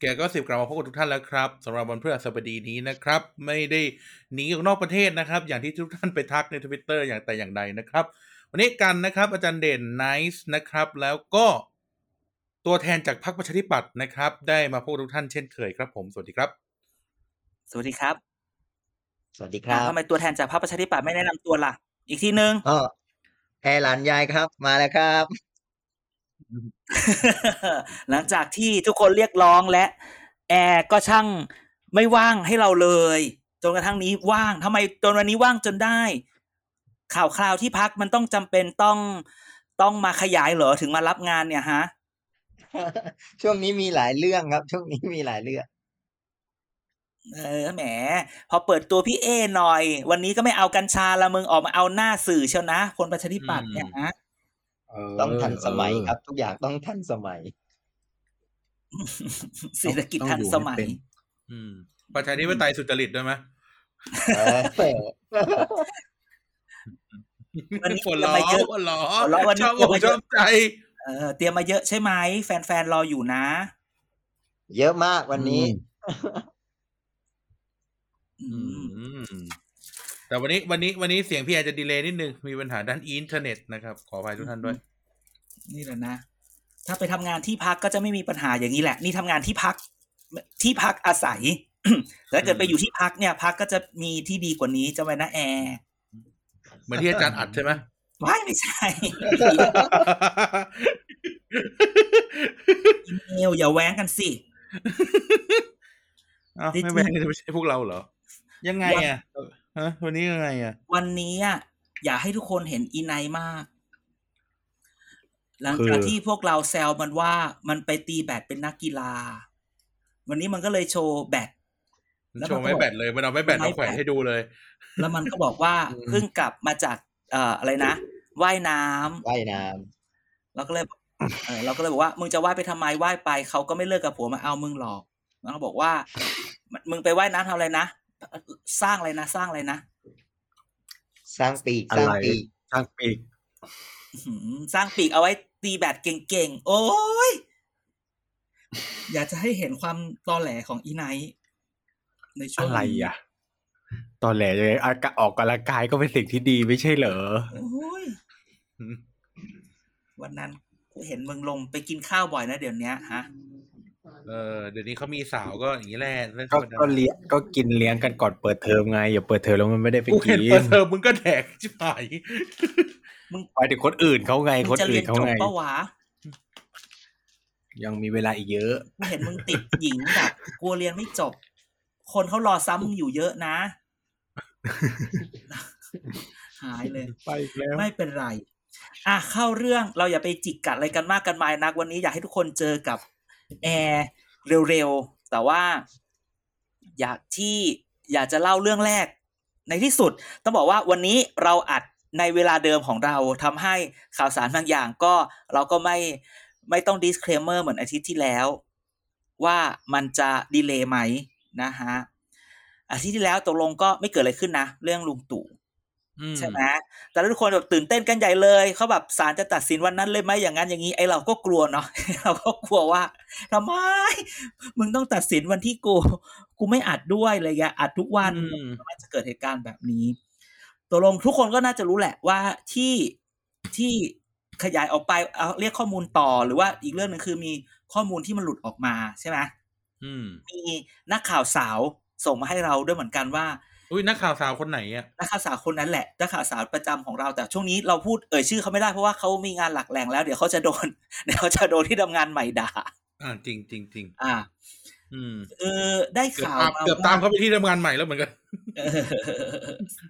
แก๊ง gossip กลับมาพบกับทุกท่านแล้วครับสำหรับวันพฤหัสบดีนี้นะครับ ไม่ได้หนีออกนอกประเทศนะครับ อย่างที่ทุกท่านไปทักในทวิตเตอร์อย่างแต่อย่างใดนะครับ วันนี้กันนะครับอาจารย์เด่นไนซ์นะครับ แล้วก็ตัวแทนจากพรรคประชาธิปัตย์นะครับ ได้มาพบกับทุกท่านเช่นเคยครับ ผมสวัสดีครับ สวัสดีครับ สวัสดีครับทำไมตัวแทนจากพรรคประชาธิปัตย์ไม่แนะนำตัวล่ะ อีกทีนึงอ๋อแอร์หลานยายครับ มาแล้วครับ หลังจากที่ทุกคนเรียกร้องและแอร์ก็ช่างไม่ว่างให้เราเลย จนกระทั่งนี้ว่างทำไมจนวันนี้ว่างจนได้ ข่าวคราวที่พักมันต้องจำเป็นต้องต้องมาขยายเหรอถึงมารับงานเนี่ยฮะ ช่วงนี้มีหลายเรื่องครับ ช่วงนี้มีหลายเรื่อง เออแหม พอเปิดตัวพี่เอหน่อย วันนี้ก็ไม่เอากัญชาละมึงออกมาเอาหน้าสื่อเชียวนะ คนประชาธิปัตย์เนี่ยฮะ ต้องทันสมัยครับ ทุกอย่างต้องทันสมัยเศรษฐกิจทันสมัย อืมประชาธิปไตยสุจริตด้วยไหมเออวันนี้หัวล้อเตรียมมาเยอะหัวล้อหัวเราะวันนี้ชอบเตรียมอกมาชเยออะบใจเออเตรียมมาเยอะใช่ไหมแฟนๆรออยู่นะ เยอะมากวันนี้ อืมอืม แต่วันนี้วันนี้วันนี้เสียงพี่อาจจะ delay นิดนึง มีปัญหาด้านอินเทอร์เน็ตนะครับ ขออภัยทุกท่านด้วย นี่แหละนะ ถ้าไปทำงานที่พรรคก็จะไม่มีปัญหาอย่างนี้แหละ นี่ทำงานที่พักที่พักอาศัยแต่ถ้าเกิดไปอยู่ที่พรรคเนี่ย พรรคก็จะมีที่ดีกว่านี้จำไว้นะแอร์เหมือนที่อาจารย์อัดใช่ไหมว้ายไม่ใช่อีเมลอย่าแว้งกันสิเอ้าจริงๆไม่แม่งจะไม่ใช่พวกเราเหรอ ยังไงอะ ฮะวันนี้ยังไงอะ วันนี้อะอยากให้ทุกคนเห็นอีไนท์มาก หลังจากคือที่พวกเราแซวมันว่ามันไปตีแบดเป็นนักกีฬา วันนี้มันก็เลยโชว์แบดแล้วโชมันว์ก็ไม่แบตเลย มันเอาไม่แบตไม่มาแขวนแบตให้ดูเลย แล้วมันก็บอกว่าอืมเพิ่งกลับมาจากเอ่ออะไรนะว่ายน้ำว่ายน้เราก็เลยบอกเออเราก็เลยบอกว่า มึงจะว่ายไปทำไมว่ายไปเขาก็ไม่เลิกกับผัวมาเอามึงหรอกแล้วก็บอกว่า มึงไปว่ายน้ำทำอะไรนะ สร้างอะไรนะสร้างอะไรนะำสร้างปีกอะสร้างไรปีกสร้างปีกหืมสร้างปีกเอาไว้ตีแบดเก่งๆ โอ้ย อยากจะให้เห็นความตอแหลของอีไนท์ในช่วงอะไรนี้อะตอนแหลยังไงอากาออกกำลังกายก็เป็นสิ่งที่ดีไม่ใช่เหรอโอ้ยวันนั้นกูเห็นมึงลงไปกินข้าวบ่อยนะเดี๋ยวนี้ฮะ เออเดี๋ยวนี้เขามีสาวก็อย่างนี้แหละเรื่องธก็รรมดาก็เลี้ยงก็กินเลี้ยงกันก่อนเปิดเทอมไงอย่าเปิดเทอมแล้วมันไม่ได้ไปกูกิเห็นนเปิดเทอมมึงก็แดกชิบหายไปถึงคนอื่นเขาไงมึคงนจะอื่เรียนนเขาจบไงปะวะยังมีเวลาอีกเยอะกูเห็นมึงติดหญิงแบบกลัวเรียนไม่จบ คนเขารอซ้ำมึงอยู่เยอะนะ หายเลย ไปอีกแล้วไม่เป็นไร อะเข้าเรื่องเราอย่าไปจิกกัดอะไรกันมากกันมายนักวันนี้อยากให้ทุกคนเจอกับ แอร์เร็วๆ แต่ว่าอยากที่อยากจะเล่าเรื่องแรก ในที่สุด ต้องบอกว่าวันนี้เราอัดในเวลาเดิมของเราทำให้ข่าวสารบางอย่างก็เราก็ไม่ไม่ต้อง disclaimer เหมือนอาทิตย์ที่แล้ว ว่ามันจะดีเลย์ไหมนะฮะอาทิตย์ที่แล้วตกลงก็ไม่เกิดอะไรขึ้นนะ เรื่องลุงตู่ ใช่ไหมแต่แล้วทุกคนแบบตื่นเต้นกันใหญ่เลยเขาแบบศาลจะตัดสินวันนั้นเลยไหมอย่างนั้นอย่างนี้ไอเราก็กลัวเนาะเราก็กลัวว่าทำไมมึงต้องตัดสินวันที่กู กูไม่อัดด้วยเลยอะอัดทุกวันอืมน่าจะเกิดเหตุการณ์แบบนี้ตกลงทุกคนก็น่าจะรู้แหละว่าที่ที่ขยายออกไปเอาเรียกข้อมูลต่อหรือว่าอีกเรื่องหนึ่งคือมีข้อมูลที่มันหลุดออกมาใช่ไหมอืมมีนักข่าวสาวส่งมาให้เราด้วยเหมือนกันว่า อุ้ยนักข่าวสาวคนไหนอะนักข่าวสาวคนนั้นแหละนักข่าวสาวประจำของเราแต่ช่วงนี้เราพูดเอ่ยชื่อเขาไม่ได้เพราะว่าเขามีงานหลักแหล่งแล้วเดี๋ยวเขาจะโดนเดี๋ยวเขาจะโดนที่ทำงานใหม่ด่าอ่าจริงจริงจริงอ่า อืมเออได้เกือบข่าวตามมาเกือบตามเขาไปที่ทำงานใหม่แล้วเหมือนกันเออ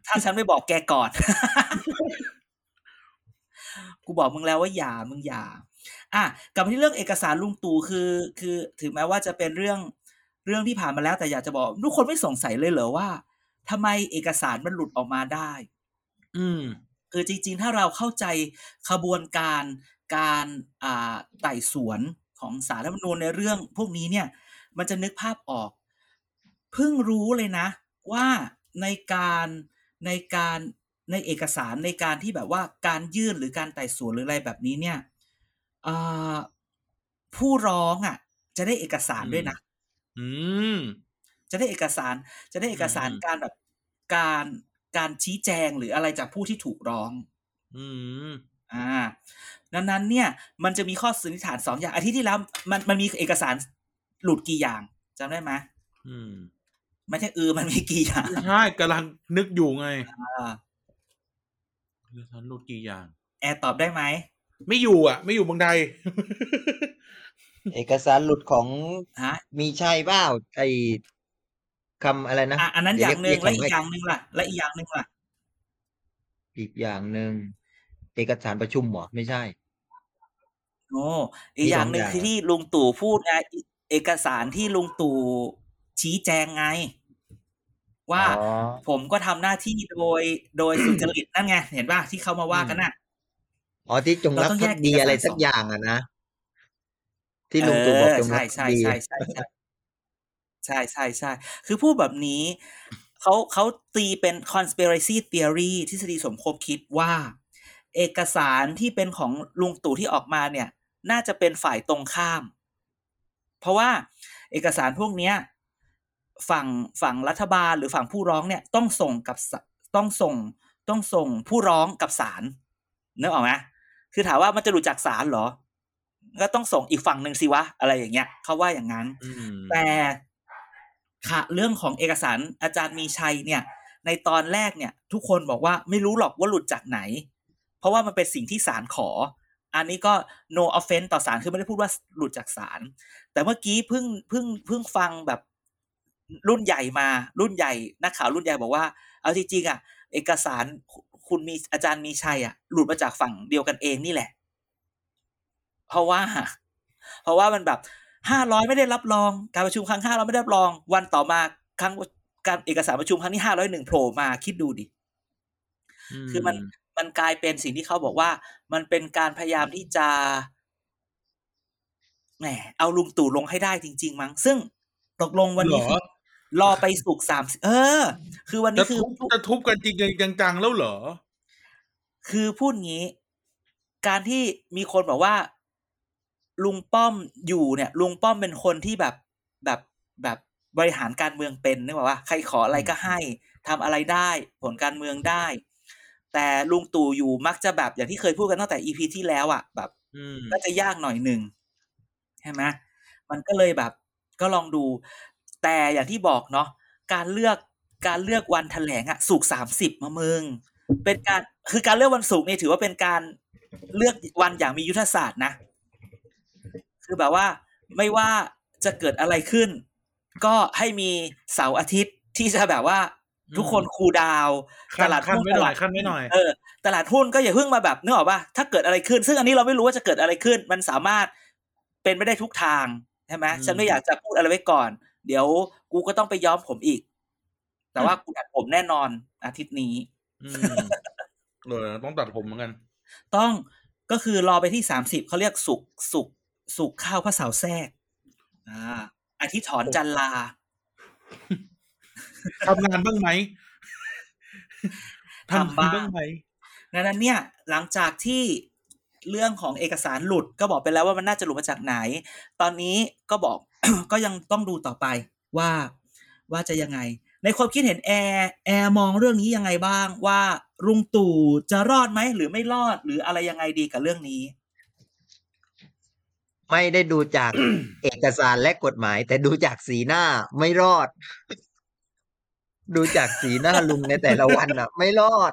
ถ้าฉันไม่บอกแกก่อนกูบอกมึงแล้วว่าอย่ามึงอย่า อะกลับมาที่เรื่องเอกสารลุงตู่คือ คือ ถึงแม้ว่าจะเป็นเรื่องเรื่องที่ผ่านมาแล้วแต่อยากจะบอกทุกคนไม่สงสัยเลยเหรอว่า ทำไมเอกสารมันหลุดออกมาได้ อืมคือจริง ๆ ถ้าเราเข้าใจขบวนการการอ่าไต่สวนของสารรัฐธรรมนูญในเรื่องพวกนี้เนี่ย มันจะนึกภาพออก เพิ่งรู้เลยนะ ว่าในการในการในเอกสารในการที่แบบว่าการยื่นหรือการไต่สวนหรืออะไรแบบนี้เนี่ยอ่าผู้ร้องอะ จะได้เอกสารด้วยนะ อืม จะได้เอกสาร จะได้เอกสารอืมการแบบการการชี้แจงหรืออะไรจากผู้ที่ถูกร้อง อืมอ่าดังนั้นเนี่ยมันจะมีข้อสันนิษฐานสองอย่างอาทิตย์ที่แล้วมันมันมีเอกสารหลุดกี่อย่างจำได้ไหมอืมไม่ใช่เออมันมีกี่อย่างใช่กำลังนึกอยู่ไงอ่าเอกสารหลุดกี่อย่าง แอร์ตอบได้ไหมไม่อยู่อะ ไม่อยู่เมืองใดเอกสารหลุดของฮะมีชัยเปล่าไอ คำอะไรนะอะอันนั้นเดี๋อวย่างหนึ่งเรีและยอีกอย่างหนึ่งล่ะ และอีกอย่างหนึ่งล่ะ อีกอย่างหนึ่งเอกสารประชุมเหรอไม่ใช่โอ้อีกอย่างหนึ่งมีสองอย่างคือที่ลุงตู่พูดไงอีเอกสารที่ลุงตู่ชี้แจงไง ว่าอ๋อผมก็ทำหน้าที่โดยโดยสุจริตนั่นไงเห็นป่ะที่เขามาว่ากันน่ะอ๋อที่จงรักเราต้องภัแยกกดีเอกสารอะไรสัสกองอย่างอะนะที่ลุงตู่บอกจงรัใช่กภัใช่กดีใช่ใช่ใช่ ใช่ใช่ใช่คือพูดแบบนี้เขาเขาตีเป็น conspiracy theory ทฤษฎีสมคบคิดว่า เอกสารที่เป็นของลุงตู่ที่ออกมาเนี่ย น่าจะเป็นฝ่ายตรงข้าม เพราะว่าเอกสารพวกเนี้ยฝั่งฝั่งรัฐบาลหรือฝั่งผู้ร้องเนี่ยต้องส่งกับศต้องส่งต้องส่งผู้ร้องกับศาลนึกออกไหมคือถามว่ามันจะหลุดจากศาลเหรอ ก็ต้องส่งอีกฝั่งหนึ่งสิวะ อะไรอย่างเงี้ยเขาว่าอย่างนั้นอืมแต่ ค่ะเรื่องของเอกสารอาจารย์มีชัยเนี่ย ในตอนแรกเนี่ย ทุกคนบอกว่าไม่รู้หรอกว่าหลุดจากไหน เพราะว่ามันเป็นสิ่งที่ศาลขอ อันนี้ก็ no offense ต่อศาลคือไม่ได้พูดว่าหลุดจากศาลแต่เมื่อกี้เพิ่งเพิ่งเพิ่งฟังแบบรุ่นใหญ่มารุ่นใหญ่นักข่าวรุ่นใหญ่บอกว่า เอาจริงๆอะ เอกสารคุณมีอาจารย์มีชัยอะ หลุดมาจากฝั่งเดียวกันเองนี่แหละ เพราะว่า เพราะว่ามันแบบ ห้าร้อยไม่ได้รับรอง การประชุมครั้งห้าร้อยไม่ได้รับรอง วันต่อมาครั้งการเอกสารประชุมครั้งที่ห้าร้อยหนึ่งโผล่มาคิดดูดิคือมันมันกลายเป็นสิ่งที่เขาบอกว่า มันเป็นการพยายามที่จะแหมเอาลุงตู่ลงให้ได้จริง ๆ มั้ง ซึ่งตกลงวันนี้เหรอรอไปสุกสามเออ คือวันจะนี้คือทุบจะทุบกันจริงๆจังๆแล้วเหรอ คือพูดงี้ การที่มีคนบอกว่า ลุงป้อมอยู่เนี่ย ลุงป้อมเป็นคนที่แบบแบบแบบบริหารการเมืองเป็นนึกว่าใครขออะไรก็ให้ทำอะไรได้ผลการเมืองได้ แต่ลุงตู่อยู่มักจะแบบอย่างที่เคยพูดกันตั้งแต่อีพีที่แล้วอะ แบบอืมก็จะยากหน่อยหนึ่งใช่ไหมมันก็เลยแบบ ก็ลองดู แต่อย่างที่บอกเนาะการเลือกการเลือกวันแถลงอะสุกสามสิบมามึง เป็นการคือการเลือกวันศุกร์เนี่ยถือว่าเป็นการเลือกวันอย่างมียุทธศาสตร์นะ คือแบบว่าไม่ว่าจะเกิดอะไรขึ้น ก็ให้มีเสาร์อาทิตย์ที่จะแบบว่าทุกคนคูลดาวน์ขั้นตลาดขั้นหุ้นไว้หน่อยตลาดขั้นไว้หน่อยเออตลาดหุ้นก็อย่าเพิ่งมาแบบนึกออกป่ะถ้าเกิดอะไรขึ้น ซึ่งอันนี้เราไม่รู้ว่าจะเกิดอะไรขึ้น มันสามารถเป็นไม่ได้ทุกทางใช่ไหมอืมฉันไม่อยากจะพูดอะไรไว้ก่อน เดี๋ยวกูก็ต้องไปย้อมผมอีก แต่ว่ากูตัดผมแน่นอนอาทิตย์นี้อืมเออต้องตัดผมเหมือนกัน ต้องก็คือรอไปที่สามสิบเขาเรียกศุกร์ศุก ร์ ศุกร์เข้าพระเสาร์แทรกอ่าอาทิตย์ถอนจันทร์ลาทำงานบ้างไหมทำบ้างบ้างไหมดังนั้นเนี่ย หลังจากที่เรื่องของเอกสารหลุดก็บอกไปแล้วว่ามันน่าจะหลุดมาจากไหน ตอนนี้ก็บอกก็ยังต้องดูต่อไปว่าว่าจะยังไง ในความคิดเห็นแอร์แอร์มองเรื่องนี้ยังไงบ้างว่าลุงตู่จะรอดไหมหรือไม่รอดหรืออะไรยังไงดีกับเรื่องนี้ ไม่ได้ดูจากเอกสารและกฎหมาย แต่ดูจากสีหน้าไม่รอด ดูจากสีหน้าลุงในแต่ละวันอะ ไม่รอด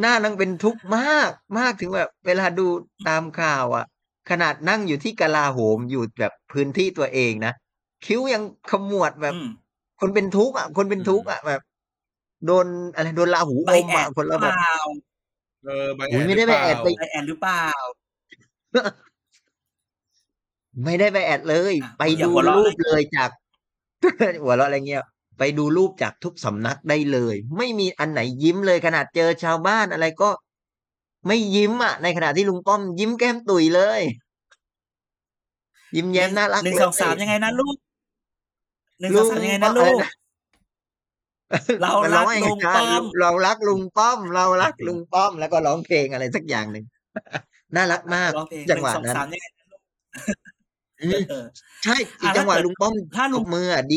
หน้านั่งเป็นทุกข์มาก มากถึงแบบเวลาดูตามข่าวอะ ขนาดนั่งอยู่ที่กลาโหมอยู่แบบพื้นที่ตัวเองนะคิ้วยังขมวดแบบอืมคนเป็นทุกข์อะ คนเป็นทุกข์อะแบบ โดนอะไรโดนลาหูใบอมแออะดคนหรืละอแบเปบล่าเออใบอุ๊ยไม่ได้หรือใบแอดเปล่าไปใบแอดหรือเปล่า ไม่ได้ไปแอดเลยอะไปอย่าดูหัวเราะรูเลปยเลยจากหัวเราะอะไรเงี้ยไปดูรูปจากทุกสำนักได้เลย ไม่มีอันไหนยิ้มเลยขนาดเจอชาวบ้านอะไรก็ ไม่ยิ้มอะ ในขณะที่ลุงป้อมยิ้มแก้มตุยเลย ยิ้มแย้มน่ารักหนึ่งเลยสองสามยังไงนะลูกหนึ่งสองสามยังไงนะลูกเรามันรักว่าไลุงป้อม เรารักลุงป้อม เรารักลุงป้อม แล้วก็ร้องเพลงอะไรสักอย่างหนึ่งน่ารักมากร้องเพลงจังหวะนึ่สอนั้ นสามยังไงนะลูกอืมเออใช่อีกอะจังหวะถ้าเกิดลุงป้อมถ้าลุงตบมืออะดี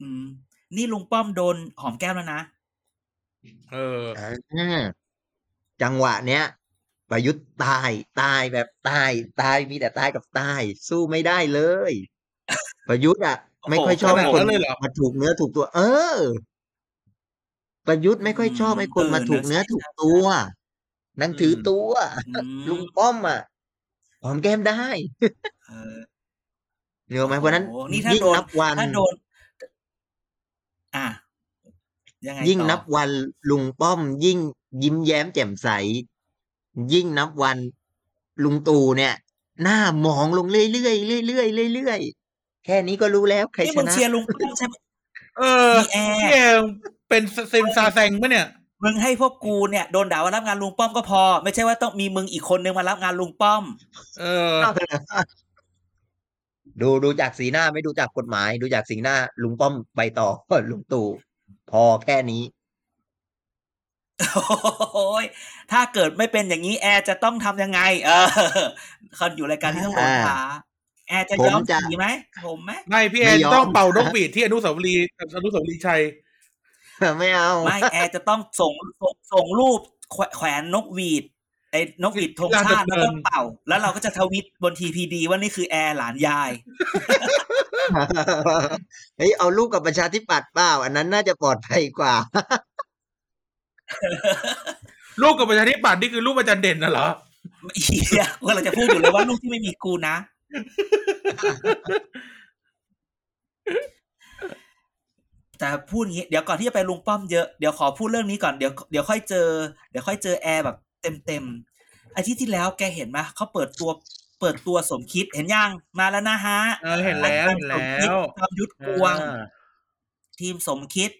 อืม นี่ลุงป้อมโดนหอมแก้มแล้วนะเอออ่าจังหวะเนี้ยประยุทธ์ตายตายแบบตายตายมีแต่ตายกับตาย สู้ไม่ได้เลย ประยุทธ์อะโอ้โหไม่ค่อยชอบขนาดให้คนนั้นเลยเหรอมาถูกเนื้อถูกตัว เออ ประยุทธ์ไม่ค่อยชอบให้คนเออมาถูกเนอะเนื้อใช่ถูกใช่ตัวนั่นถืออืมตัวอืมลุงป้อมอะ หอมแก้มได้เออเนกอะไหมเพราะฉะนั้นโอ้โหนี่ถ้ายิ่งโดนนับวันถ้าโดน อะยังไงยิ่งต่อนับวันลุงป้อม ยิ่งยิ้มแย้มแจ่มใส ยิ่งนับวันลุงตู่เนี่ย หน้าหมองลงเรื่อยๆเรื่อยๆเรื่อยๆแค่นี้ก็รู้แล้วใครนี่ชมึงนะเชียร์ลุงป้อมใช่ไหมเออมีแอร์พี่แอร์เป็นเซนซาแซงปะเนี่ย มึงให้พวกกูเนี่ยโดนด่าว่ารับงานลุงป้อมก็พอ ไม่ใช่ว่าต้องมีมึงอีกคนนึงมารับงานลุงป้อม เออ ดูดูจากสีหน้าไม่ดูจากกฎหมาย ดูจากสีหน้า ลุงป้อมไปต่อลุงตู่พอแค่นี้โอ้ยถ้าเกิดไม่เป็นอย่างนี้แอร์จะต้องทำยังไง เออเขาอยู่รายการที่ต้องโดนท้าแอร์จะยอมผมจะผีไหมผมไหมไม่พี่แอร์ไม่ยอมต้องเป่านกหวีดที่อนุสาวรีย์อนุสาวรีย์ชัย ไม่เอาไม่แอร์จะต้องส่งส่งส่งรูปแขวแขวนนกหวีดไอ้นกหวีดธงชาติราชดำเนิแล้วก็เป่า แล้วเราก็จะทวิตบนทีพีดีว่านี่คือแอร์หลานยายเฮ้ยเอาลูกกับประชาธิปัตย์เปล่า อันนั้นน่าจะปลอดภัยกว่าลูกกับประชาธิปัตย์นี่คือลูกอาจารย์เด่นน่ะเหรอเฮียกูเราจะพูดอยู่เลยว่าลูกที่ไม่มีกูนะ แต่พูดอย่างนี้เดี๋ยวก่อนที่จะไปลุงป้อมเยอะเดี๋ยวขอพูดเรื่องนี้ก่อนเดี๋ยวเดี๋ยวค่อยเจอเดี๋ยวค่อยเจอแอร์แบบเต็มเต็มๆอาทิตย์ที่แล้วแกเห็นไหมเขาเปิดตัวเปิดตัวสมคิดเห็นยังมาแล้วนะฮะเออเห็นแล้วเห็นแล้วจอมยุทธกวงอ่าทีมสมคิด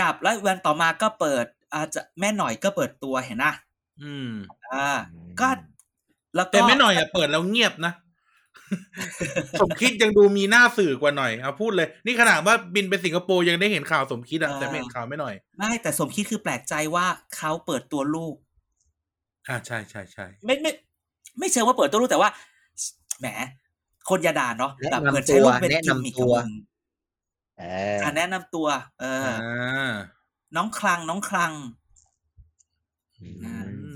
กับแล้ววันต่อมาก็เปิด อาจจะแม่หน่อยก็เปิดตัวเห็นนะอืม อ่า ก็แล้วก็แต่ไม่หน่อยอะเปิดแล้วเงียบนะ สมคิดยังดูมีหน้าสื่อกว่าหน่อยเอาพูดเลย นี่ขนาดว่าบินไปสิงคโปร์ยังได้เห็นข่าวสมคิดอะแต่ไม่เห็นข่าวไม่หน่อย ไม่แต่สมคิดคือแปลกใจว่าเขาเปิดตัวลูก อ่าใช่ใช่ใช่ไม่ไม่ ไม่เชิงว่าเปิดตัวลูกแต่ว่าแหม คนอยาด่าเนาะแนะแบบนำเหมือนใช้ลูกเป็นตัวกิมมิคแนะนำตัวกับมึงเอออะแนะนำตัว เอออ่อาน้องคลังน้องคลังอื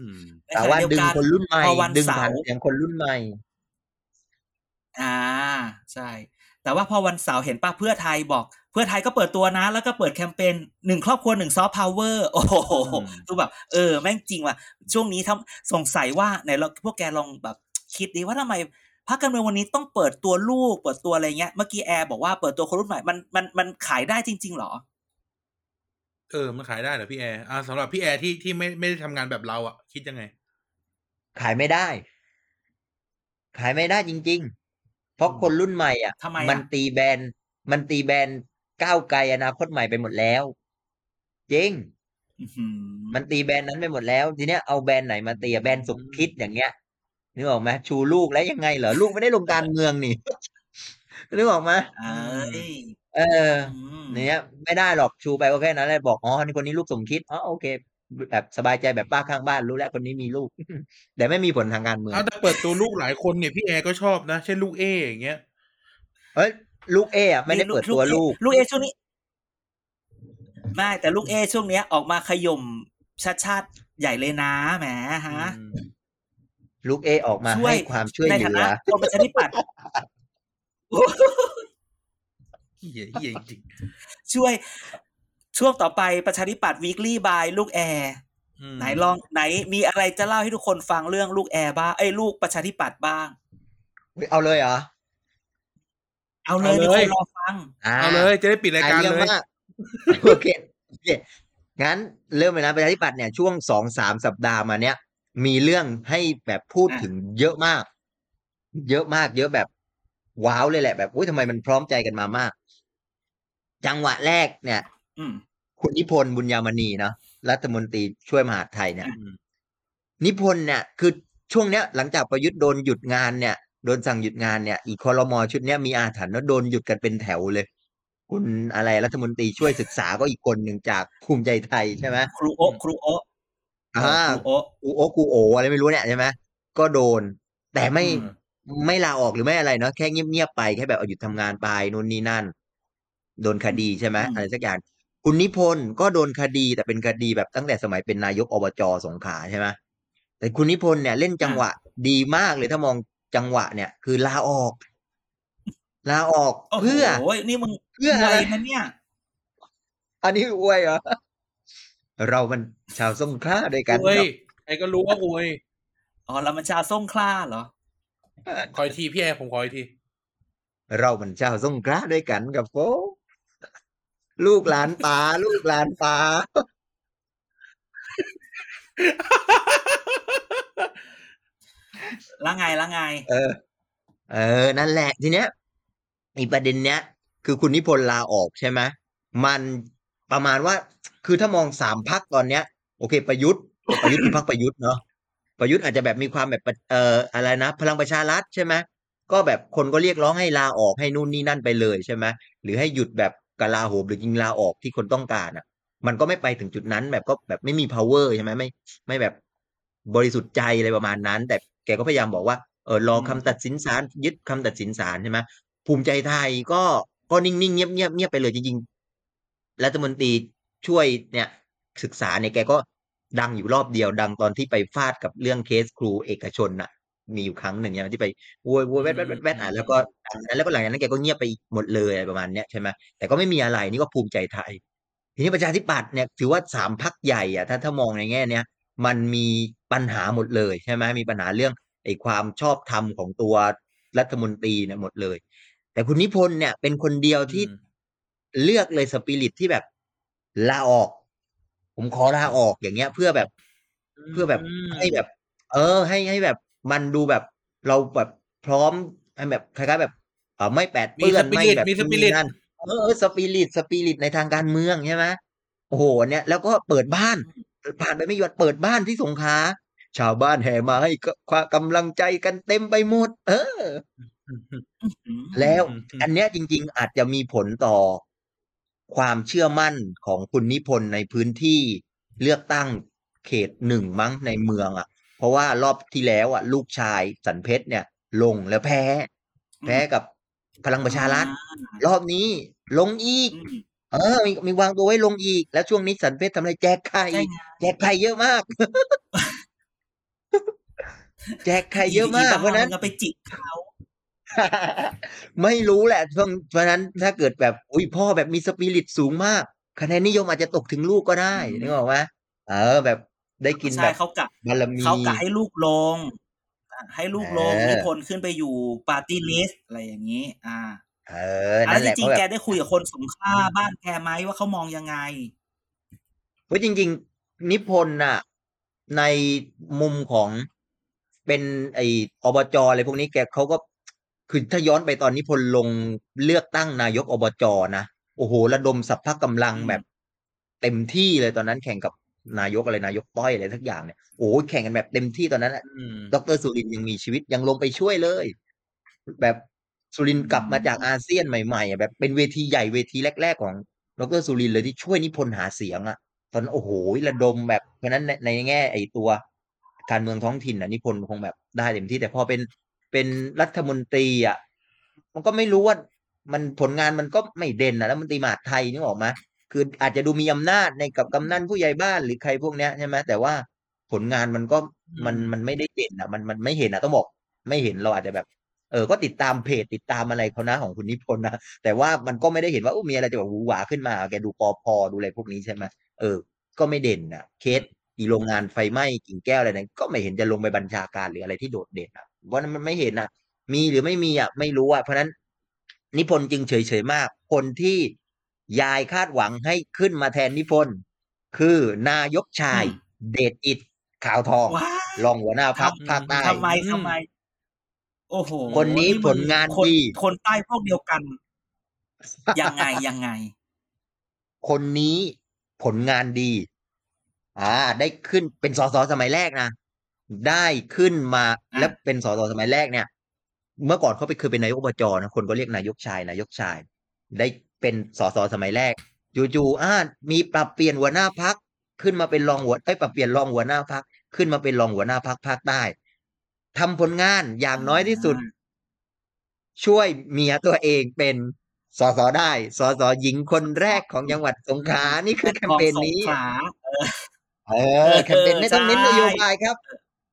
มในแต่ขณะว่าเดียวดึงกันคนรุ่นใหม่พอวันดึงเสาผ่านร์เสียงคนรุ่นใหม่ อ่าใช่ แต่ว่าพอวันเสาร์เห็นป้าเพื่อไทยบอก เพื่อไทยก็เปิดตัวนะ แล้วก็เปิดแคมเปญหนึ่งครอบครัวหนึ่ง soft power โอ้โหคือแบบเออ แม่งจริงว่ะ ช่วงนี้ทำสงสัยว่าไหนเราพวกแกลองแบบคิดดีว่าทำไมพรรคการเมืองวันนี้ต้องเปิดตัวลูก เปิดตัวอะไรเงี้ย เมื่อกี้แอร์บอกว่าเปิดตัวคนรุ่นใหม่มันมันมันขายได้จริงๆเหรอ เออ มันขายได้เหรอพี่แอร์อ่าสำหรับพี่แอร์ที่ที่ไม่ไม่ได้ทำงานแบบเราอะ คิดยังไง ขายไม่ได้ ขายไม่ได้จริง ๆ เพราะคนรุ่นใหม่อะทำไมอะ มันตีแบนมันตีแบนก้าวไกลอนาคตใหม่ไปหมดแล้ว จริง อื้อหือมันตีแบรนด์นั้นไปหมดแล้ว ทีเนี้ยเอาแบรนด์ไหนมาตีอะแบรนด์สมคิดอย่างเงี้ยนึกออกไหมชูลูกแล้วยังไงเหรอลูกไม่ได้ลงการเมืองนี่ นึกออกไหมเอ้ยเออ อืม เนี้ยไม่ได้หรอกชูไปก็แค่นั้นแหละบอกอ๋อนี่คนนี้ลูกสมคิดอ๋อโอเค แบบสบายใจแบบป้าข้างบ้านรู้แล้วคนนี้มีลูก แต่ไม่มีผลทางการเมืองเอาแต่เปิดตัวลูกหลายคนเนี่ยพี่แอร์ก็ชอบนะ เช่นลูกเออย่างเงี้ยเฮ้ยลูกเออะไม่ได้เปิดตัวลูก ลูกเอช่วงนี้ไม่แต่ลูกเอช่วงเนี้ยออกมาขย่มชาติชาติใหญ่เลยนะแหมฮะอืมลูกเอออกมาช่วยให้ความช่วยในเหฐาลืนะอคนประชาธิปัตย์เหี้ยเหี้ยจริงช่วย ช่วงต่อไปประชาธิปัตย์วีคลี่บายลูกแอร์อืมไหนลองไหนมีอะไรจะเล่าให้ทุกคนฟังเรื่องลูกแอร์บ้างไอ้ยลูกประชาธิปัตย์บ้างเฮ้ยเอาเลยเหรอเอาเลยมีคนรอฟังอ่าเอาเลยจะได้ปิดรายการอะเลยมากโอเคโอเคงั้นเริ่มเลยนะประชาธิปัตย์เนี่ยช่วงสองสามสัปดาห์มาเนี้ยมีเรื่องให้แบบพูดอะถึงเยอะมาก เยอะมาก เยอะแบบว้าวเลยแหละแบบอุ้ยทำไมมันพร้อมใจกันมามาก จังหวะแรกเนี่ยอืม คุณนิพนธ์บุญยามณีเนาะรัฐมนตรีช่วยมหาดไทยเนี่ยอืมนิพนธ์เนี่ย คือช่วงเนี้ย หลังจากประยุทธ์โดนหยุดงานเนี่ยโดนสั่งหยุดงานเนี่ย อีกคอรมอชุดเนี้ยมีอาถรรพ์แล้วโดนหยุดกันเป็นแถวเลย คุณอะไรรัฐมนตรีช่วยศึกษาก็อีกคนหนึ่งจากภูมิใจไทยใช่ไหมครูโอะครูโอะอ่าครูโอะกูโอกูโออะไรไม่รู้เนี่ยใช่ไหมก็โดน แต่ไม่อืมไม่ลาออกหรือไม่อะไรเนาะแค่เงียบๆไปแค่แบบเอาหยุดทำงานไปนู่นนี่นั่น โดนคดีใช่ไหมอะไรสักอย่าง คุณนิพนธ์ก็โดนคดีแต่เป็นคดีแบบตั้งแต่สมัยเป็นนายกอบจสงขลาใช่ไหมแต่คุณนิพนธ์เนี่ยเล่นจังหวะดีมากเลยถ้ามองจังหวะเนี่ย คือลาออก ลาออกโอ้โหเพื่อนี่มึงเพื่ออะไรนะเนี่ย อันนี้อวยเหรอเรามันชาวสงขลาด้วยกันอวยครับใครก็รู้ว่าอวยอ๋อแล้วมันชาวส้งคล้าเหรอคอยทีพี่แอร์ผมคอยที เรามันชาวสงขลาด้วยกันกับโฟ ลูกหลานป่าลูกหลานป่าแล้วไงแล้วไง เออ เออ นั่นแหละทีเนี้ยอีประเด็นเนี้ย คือคุณนิพนธ์ลาออกใช่ไหมมันประมาณว่า คือถ้ามองสามพักตอนเนี้ย โอเค ประยุทธ์ประยุทธ์คือพักประยุทธ์เนาะประยุทธ์อาจจะแบบมีความแบบเอ่ออะไรนะ พลังประชารัฐใช่ไหมก็แบบคนก็เรียกร้องให้ลาออกให้นู่นนี่นั่นไปเลยใช่ไหมหรือให้หยุดแบบ กลาโหมหรือยิงลาออกที่คนต้องการอะ มันก็ไม่ไปถึงจุดนั้นแบบก็แบบไม่มี power ใช่ไหมไม่ ไม่แบบบริสุทธิ์ใจอะไรประมาณนั้น แต่แกก็พยายามบอกว่าเออรอคำตัดสินศาลยึดคำตัดสินศาลใช่ไหมภูมิใจไทยก็ก็นิ่งๆเงียบเงียบเงียบไปเลยจริงๆรัฐมนตรีช่วยเนี่ยศึกษาเนี่ยแกก็ดังอยู่รอบเดียวดังตอนที่ไปฟาดกับเรื่องเคสครูเอกชนน่ะ มีอยู่ครั้งหนึ่งเนี่ยที่ไปโวยโวยแวดแวดแวดแวดอะแล้วก็ดังนั้นแล้วก็หลังจากนั้นแกก็เงียบไปหมดเลยอะไรประมาณเนี้ยใช่ไหมแต่ก็ไม่มีอะไรนี่ก็ภูมิใจไทย ทีนี้ประชาธิปัตย์เนี่ยถือว่าสามพักใหญ่อะถ้าถ้ามองในแง่เนี้ยมันมีปัญหาหมดเลยใช่ไหมมีปัญหาเรื่องไอ้ความชอบธรรมของตัวรัฐมนตรีเนี่ยหมดเลย แต่คุณนิพนธ์เนี่ยเป็นคนเดียวที่อืมเลือกเลยสปิริตที่แบบลาออก ผมขอลาออกอย่างเงี้ย เพื่อแบบเพื่อแบบให้แบบ เออ ให้ให้แบบ มันดูแบบเราแบบพร้อมให้แบบคล้ายๆแบบเออไม่แปดเปื้อนมีไม่ spirit แบบมี spirit นั่นเออเออสปิริตสปิริตในทางการเมืองใช่ไหมโอ้โหอันเนี้ยแล้วก็เปิดบ้านผ่านไปไม่หยุดเปิดบ้านที่สงขลาชาวบ้านแห่มาให้ความกำลังใจกันเต็มไปหมด เอออืมแล้วอืมอืมอันเนี้ยจริง ๆ อาจจะมีผลต่อความเชื่อมั่นของคุณนิพนธ์ในพื้นที่เลือกตั้งเขตหนึ่งมั้งในเมืองอะ เพราะว่ารอบที่แล้วอะ ลูกชายสันเพชรเนี่ย ลงแล้วแพ้ แพ้กับพลังประชารัฐรอบนี้ลงอีกอืมเออมีมีวางตัวไว้ลงอีก แล้วช่วงนี้สันเพชรทำอะไรแจกไข่ใช่ไงแจกไข่เยอะมาก แจกไข่เยอะมากเพราะฉะนั้นมึงอไปจิกเขาไม่รู้แหละเพราะเพราะฉะนั้นถ้าเกิดแบบอุ้ยพ่อแบบมีสปิริตสูงมากคะแนนนิยมอาจจะตกถึงลูกก็ได้นึกออกไหมเออ แบบ ได้กินใช่แบบเขากะบารมีเขากะให้ลูกลงอะให้ลูกลงเออนิพนธ์ขึ้นไปอยู่ปาร์ตี้ลิสต์อะไรอย่างนี้ อ่า เอออันนั่นั้นนแหละจริเพงราะแบบแกได้คุยกับคนสงขลาบ้านแกไหมว่าเขามองยังไงเพราะจริง ๆ นิพนธ์น่ะ ในมุมของเป็นไออบจอะไรพวกนี้แกเขาก็คือถ้าย้อนไปตอนนิพนธ์ลงเลือกตั้งนายกอบจนะ โอ้โห ระดมสัพพะกำลังอืมแบบ เต็มที่เลยตอนนั้นแข่งกับ นายกอะไรนายกต้อยอะไรทักอย่างเนี่ยโอ้โหแข่งกันแบบเต็มที่ตอนนั้นอะอืมดรสุรินทร์ยังมีชีวิตยังลงไปช่วยเลย แบบสุรินทร์กลับมาจากอาเซียนใหม่ๆอะแบบเป็นเวทีใหญ่เวทีแรก ๆ ของดรสุรินทร์เลยที่ช่วยนิพนธ์หาเสียงอะตอนนั้นโอ้โหระดมแบบเพราะฉะนั้นในในแง่ไอ้ตัวการเมืองท้องถิ่นอะนิพนธ์คงแบบได้เต็มที่แต่พอเป็นเป็นรัฐมนตรีอะมันก็ไม่รู้ว่ามันผลงานมันก็ไม่เด่นอะแล้วมันตรีมหาดไทยนึกออกไหม คืออาจจะดูมีอำนาจในกับกำนันผู้ใหญ่บ้านหรือใครพวกเนี้ยใช่ไหมแต่ว่าผลงานมันก็มันอืมมันไม่ได้เด่นอะ มันมันไม่เห็นอะต้องบอก ไม่เห็นเราอาจจะแบบ เออก็ติดตามเพจติดตามอะไรเขานะของคุณนิพนธ์นะแต่ว่ามันก็ไม่ได้เห็นว่าอู้มีอะไรจะแบบหวือหวาขึ้นมา แกดูปอพอดูอะไรพวกนี้ใช่ไหมเออ ก็ไม่เด่นอะ เคสอีโรงงานไฟไหม้กิ่งแก้วอะไรนั้นก็ไม่เห็นจะลงไปบัญชาการหรืออะไรที่โดดเด่นอะเพราะฉะนั้นมันไม่เห็นอะ มีหรือไม่มีอะไม่รู้อะเพราะฉะนั้นนิพนธ์จึงเฉยๆมาก คนที่ ยายคาดหวังให้ขึ้นมาแทนนิพนธ์คือนายกชายอืมเดชอิดขาวทองว้ารองหัวหน้าพรรคภาคใต้ทำไมทำไม โอ้โหคนนี้มึผลงานคนดีคนใต้พวกเดียวกัน ยังไงยังไง คนนี้ผลงานดี อ่า ได้ขึ้นเป็นสสสมัยแรกนะได้ขึ้นมาอะแล้วเป็นสสสมัยแรกเนี่ย เมื่อก่อนเขาไปเคยเป็นนายกอบจนะคนก็เรียกนายกชายนายกชาย ได้ เป็นสสสมัยแรกจู่ๆอ่ามีปรับเปลี่ยนหัวหน้าพักขึ้นมาเป็นรองหัวเอ้ยปรับเปลี่ยนรองหัวหน้าพักขึ้นมาเป็นรองหัวหน้าพรรคภาคใต้ทำผลงานอย่างน้อยที่สุด ช่วยเมียตัวเองเป็นสสได้สสหญิงคนแรกของจังหวัดสงขลานี่คือแคมเปญนี้ของสงขลาเออแคมเปญไม่ต้องเน้นใช่นโยบายครับ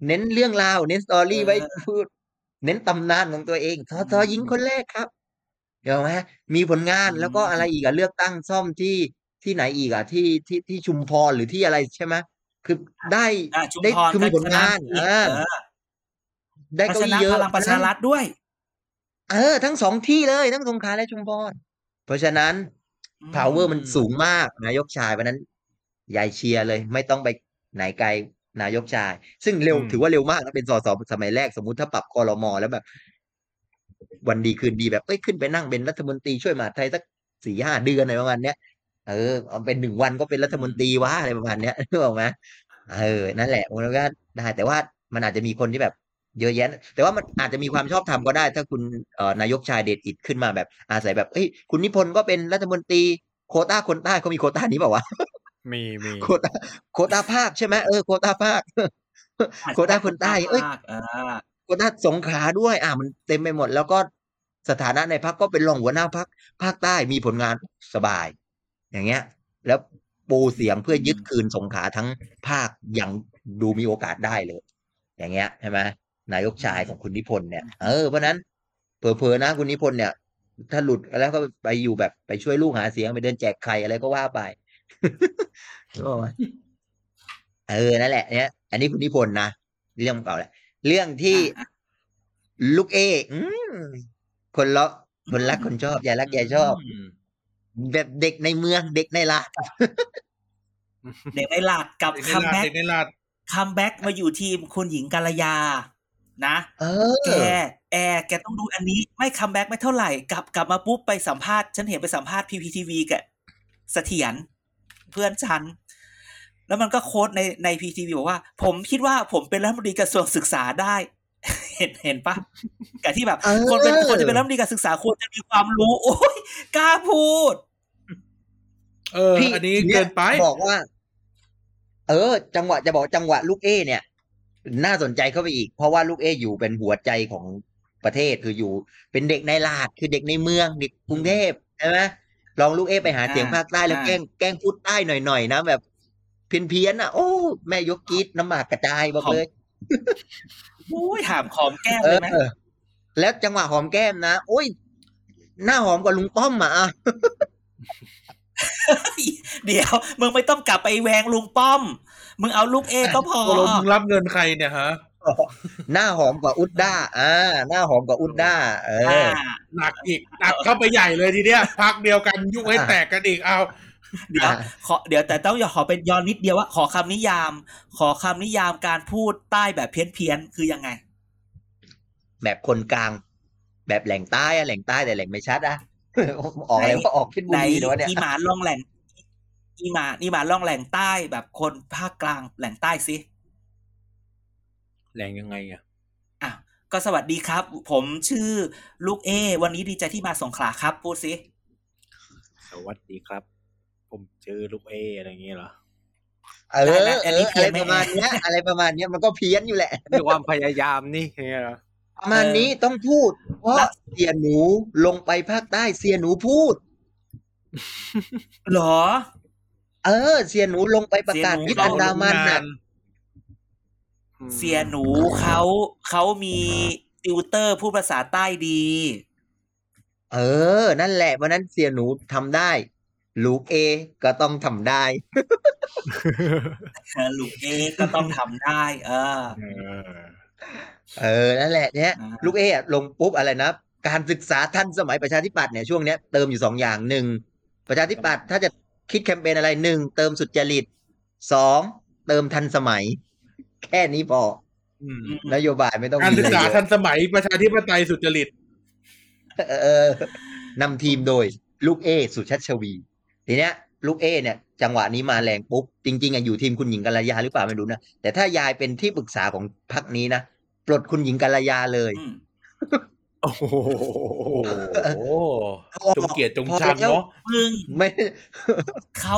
เน้นเรื่องราว เน้น story เออไว้พูด เน้นตำนานของตัวเองสสหญิงคนแรกครับ เดี๋ยวไหมมีผลงานแล้วก็อะไรอีกอะเลือกตั้งซ่อมที่ที่ไหนอีกอะที่ที่ที่ชุมพรหรือที่อะไรใช่ไหมคือได้อะชุมได้พรคือมีผลงานก็ชะอ่าเออได้ก็เก้าชอี้นะเยอะพลังประชารัฐด้วย เออ ทั้งสองที่เลยทั้งสงขลาและชุมพรเพราะฉะนั้น power มันสูงมากนายกชายวันนั้นยายเชียร์เลย ไม่ต้องไปไหนไกลนายกชาย ซึ่งเร็วอืมถือว่าเร็วมากนะเป็นสสสมัยแรกสมมุติถ้าปรับคอรมอแล้วแบบ วันดีคืนดีแบบเอ้ยขึ้นไปนั่งเป็นรัฐมนตรีช่วยมหาดไทยสักสี่ห้าเดือนอะไรประมาณเนี้ยเออเอาเป็นหนึ่งวันก็เป็นรัฐมนตรีวะอะไรประมาณเนี้ยนึกออกไหมเออนั่นแหละมันก็ได้แต่ว่ามันอาจจะมีคนที่แบบเยอะแยะ แต่ว่ามันอาจจะมีความชอบธรรมก็ได้ ถ้าคุณเอ่อนายกชายเดชอิดขึ้นมาแบบ อาศัยแบบเอ้ยคุณนิพนธ์ก็เป็นรัฐมนตรีโควต้าคนใต้เขามีโควต้านี้เปล่าวะมีมีโควต้าโควต้าภาคใช่ไหมเออโควต้าภาคโควต้าคนใต้เอ้ย อ่าโควต้าสงขาด้วย อ่ามันเต็มไปหมด แล้วก็สถานะในพักก็เป็นรองหัวหน้าพักภาคใต้มีผลงานสบาย อย่างเงี้ย แล้วปูเสียงเพื่อยึดคืนสงขาทั้งภาคอย่างดูมีโอกาสได้เลย อย่างเงี้ยใช่ไหมนายกชายของคุณนิพนธ์เนี่ยเออเพราะนั้นเผลอๆนะคุณนิพนธ์เนี่ยถ้าหลุดแล้วก็ไปอยู่แบบไปช่วยลูกหาเสียงไปเดินแจกไข่อะไรก็ว่าไปเออนั่นแหละเนี่ยอันนี้คุณนิพนธ์นะเรื่องเก่าแหละ เรื่องที่อะลูกเออืมคนเลาะคนรักคนชอบยายรักยายชอบอืมแบบเด็กในเมืองเด็กในลาดเด็กในหลาดกับเด็กในคัมลาดแบ็กเด็กในลาดคัมแบ็กมาอยู่ทีมคุณหญิงกาลยา นะเอแกอแอร์แกต้องดูอันนี้ไม่คัมแบ็กไม่เท่าไหร่กลับกลับมาปุ๊บไปสัมภาษณ์ ฉันเห็นไปสัมภาษณ์พีพีทีวีกับเสถียรเพื่อนฉัน แล้วมันก็โค้ดในในพีทีวีบอกว่า ผมคิดว่าผมเป็นรัฐมนตรีกระทรวงศึกษาได้ เห็นเห็นปะกับที่แบบเออคนเป็นคนจะเป็นรัฐมนตรีการศึกษาควรจะมีความรู้ โอ้ยกล้าพูด เออพี่อันนี้ทียเกินไปบอกว่า เออ จังหวะจะบอกจังหวะลูกเอ เนี่ย น่าสนใจเข้าไปอีก เพราะว่าลูกเออยู่เป็นหัวใจของประเทศคืออยู่ เป็นเด็กในลาดคือเด็กในเมืองเด็กกรุงเทพใช่ไหมลองลูกเอไปหาเสียงอ่าภาคใต้แล้วอ่าแกล้งแกล้งพูดใต้หน่อยๆนะแบบ เพี้ยนๆอะ โอ้ แม่ยกกรีดน้ำหมากกระจายบอกเลยโอ้ยถามขอมแก้มเอเลอยไหมแล้วจังหวะหอมแก้มนะโอ้ย หน้าหอมกว่าลุงป้อมอะเดี๋ยว มึงไม่ต้องกลับไปแวงลุงป้อม มึงเอาลูกเอก็พอตกลงมึงรับเงินใครเนี่ยฮะหน้าหอมกว่าอุดด้าอ่าหน้าหอมกว่าอุดด้า เออ่าอหนักอีกหนักเข้าไปใหญ่เลยทีเนี้ยพักเดียวกันยุให้แตกกันอีกเอา เดี๋ยวอ่าขอเดี๋ยวแต่ต้องอย่าขอเป็นย้อนนิดเดียวว่า ขอคำนิยาม ขอคำนิยามการพูดใต้แบบเพี้ยนเพียนๆคือยังไง แบบคนกลาง แบบแหล่งใต้อะแหล่งใต้แต่แหล่งไม่ชัดอะออกอะไรว่าออกเพชรบุไหนรีเนอะเนี่ยอีหมาล่องแหล่งอีหมาอีหมาล่องแหล่งใต้แบบคนภาคกลางแหล่งใต้สิแรงยังไงอะอะก็สวัสดีครับ ผมชื่อลูกเอ วันนี้ดีใจที่มาสงขลาครับ พูดสิสวัสดีครับผม ชื่อลูกเออะไรอย่างเงี้ยเหรอเออเอออะไรประมาณเนี้ย อะไรประมาณเนี้ยมันก็เพี้ยนอยู่แหละด้วยความพยายามนี่อย่างเงี้ยเหรอประมาณนี้ต้องพูด เพราะเสียหนูลงไปภาคใต้เสียหนูพูดหรอ เออ เสียหนูลงไปประกาศเสียหนูยึดอันดามันน่ะอืมเสียหนูเขาเขามีติวเตอร์พูดภาษาใต้ดี เออ นั่นแหละวันนั้นเสียหนูทำได้ ลูกเอก็ต้องทำได้ลูกเอก็ต้องทำได้ เออ เออเออนั่นแหละเนี่ยอ่าลูกเออะลงปุ๊บอะไรนะการศึกษาทันสมัยประชาธิปัตย์เนี่ยช่วงเนี้ยเติมอยู่สองอย่างหนึ่งประชาธิปัตย์ถ้าจะคิดแคมเปญอะไรหนึ่งเติมสุจริตสองเติมทันสมัย แค่นี้พออืมนโยบายไม่ต้องการมีศึกอะไรษาเยทัอะนสมัยประชาธิปไตยสุจริตเออนำทีมโดย ลูกเอสุชัชวี ทีเนี้ยลูกเอเนี่ยจังหวะนี้มาแรงปุ๊บ จริงๆอะอยู่ทีมคุณหญิงกัลยาหรือเปล่าไม่รู้นะแต่ถ้ายายเป็นที่ปรึกษาของพรรคนี้นะปลดคุณหญิงกัลยาเลยอืมโอ้โหโอ้โหจงเกียรติจงชังเนาะมึงไม่เขา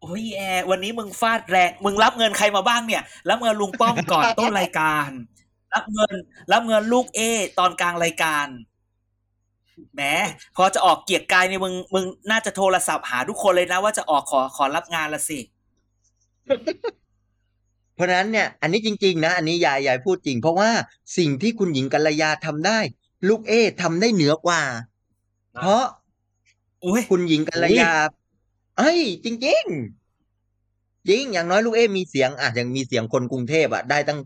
โอ้ยแอร์วันนี้มึงฟาดแรงมึงรับเงินใครมาบ้างเนี่ย รับเงินลุงป้อมก่อนต้นรายการ รับเงิน รับเงินลูกเอ ตอนกลางรายการ แหมพอจะออกเกียรติกายเนี่ยมึงมึงน่าจะโทรศัพท์หาทุกคนเลยนะว่าจะออกขอขอรับงานละสิ เพราะฉะนั้นเนี่ยอันนี้จริง ๆ นะ อันนี้ยายยายพูดจริง เพราะว่าสิ่งที่คุณหญิงกัลยาทำได้ ลูกเอทำได้เหนือกว่า เพราะอุ้ยคุณหญิงกัลยาเอ้ยจริง ๆจริงอย่างน้อยลูกเอมีเสียงอะอย่างมีเสียงคนกรุงเทพอะได้ตั้ง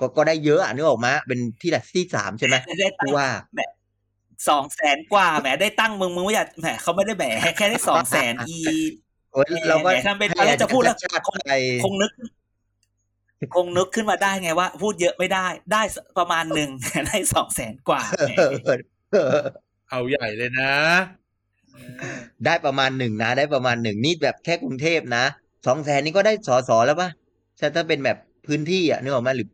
ก็ก็ได้เยอะอะนึกออกมาเป็นที่ละที่สามใช่ไหมได้ตั้ผู้งว่า สองแสนกว่าแหมได้ตั้งมึงมึงไม่อยากแหมเขาไม่ได้แหมแค่ได้สองแสนอีโอ้ยเราก็แหมทำเป็นตอนแรกจะพูดแล้วให้อาจารย์ชาติไปคงนึก คงนึกขึ้นมาได้ไงว่า พูดเยอะไม่ได้ ได้ประมาณหนึ่งได้สองแสนกว่าแหมเอาใหญ่เลยนะ ได้ประมาณหนึ่งนะ ได้ประมาณหนึ่งนี่แบบแค่กรุงเทพนะสองแสนนี่ก็ได้สอสอแล้วปะถ้าถ้าเป็นแบบพื้นที่อะนึกออกมาหรือ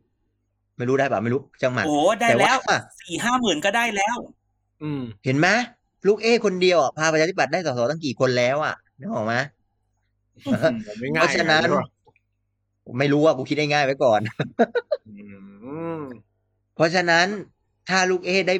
ไม่รู้ได้ปะไม่รู้จังหวัดโอ้ได้แต่แล้วว่าสี่ห้าหมื่นก็ได้แล้วอืม เห็นไหมลูกเอคนเดียวอะพาประชาธิปัตย์ได้สสตั้งกี่คนแล้วอะนึกออกไหมไม่ง่ายเพราะฉะนั้นหรอกไม่รู้ว่ากูคิดได้ง่ายไว้ก่อนอืมเพราะฉะนั้นถ้าลูกเอได้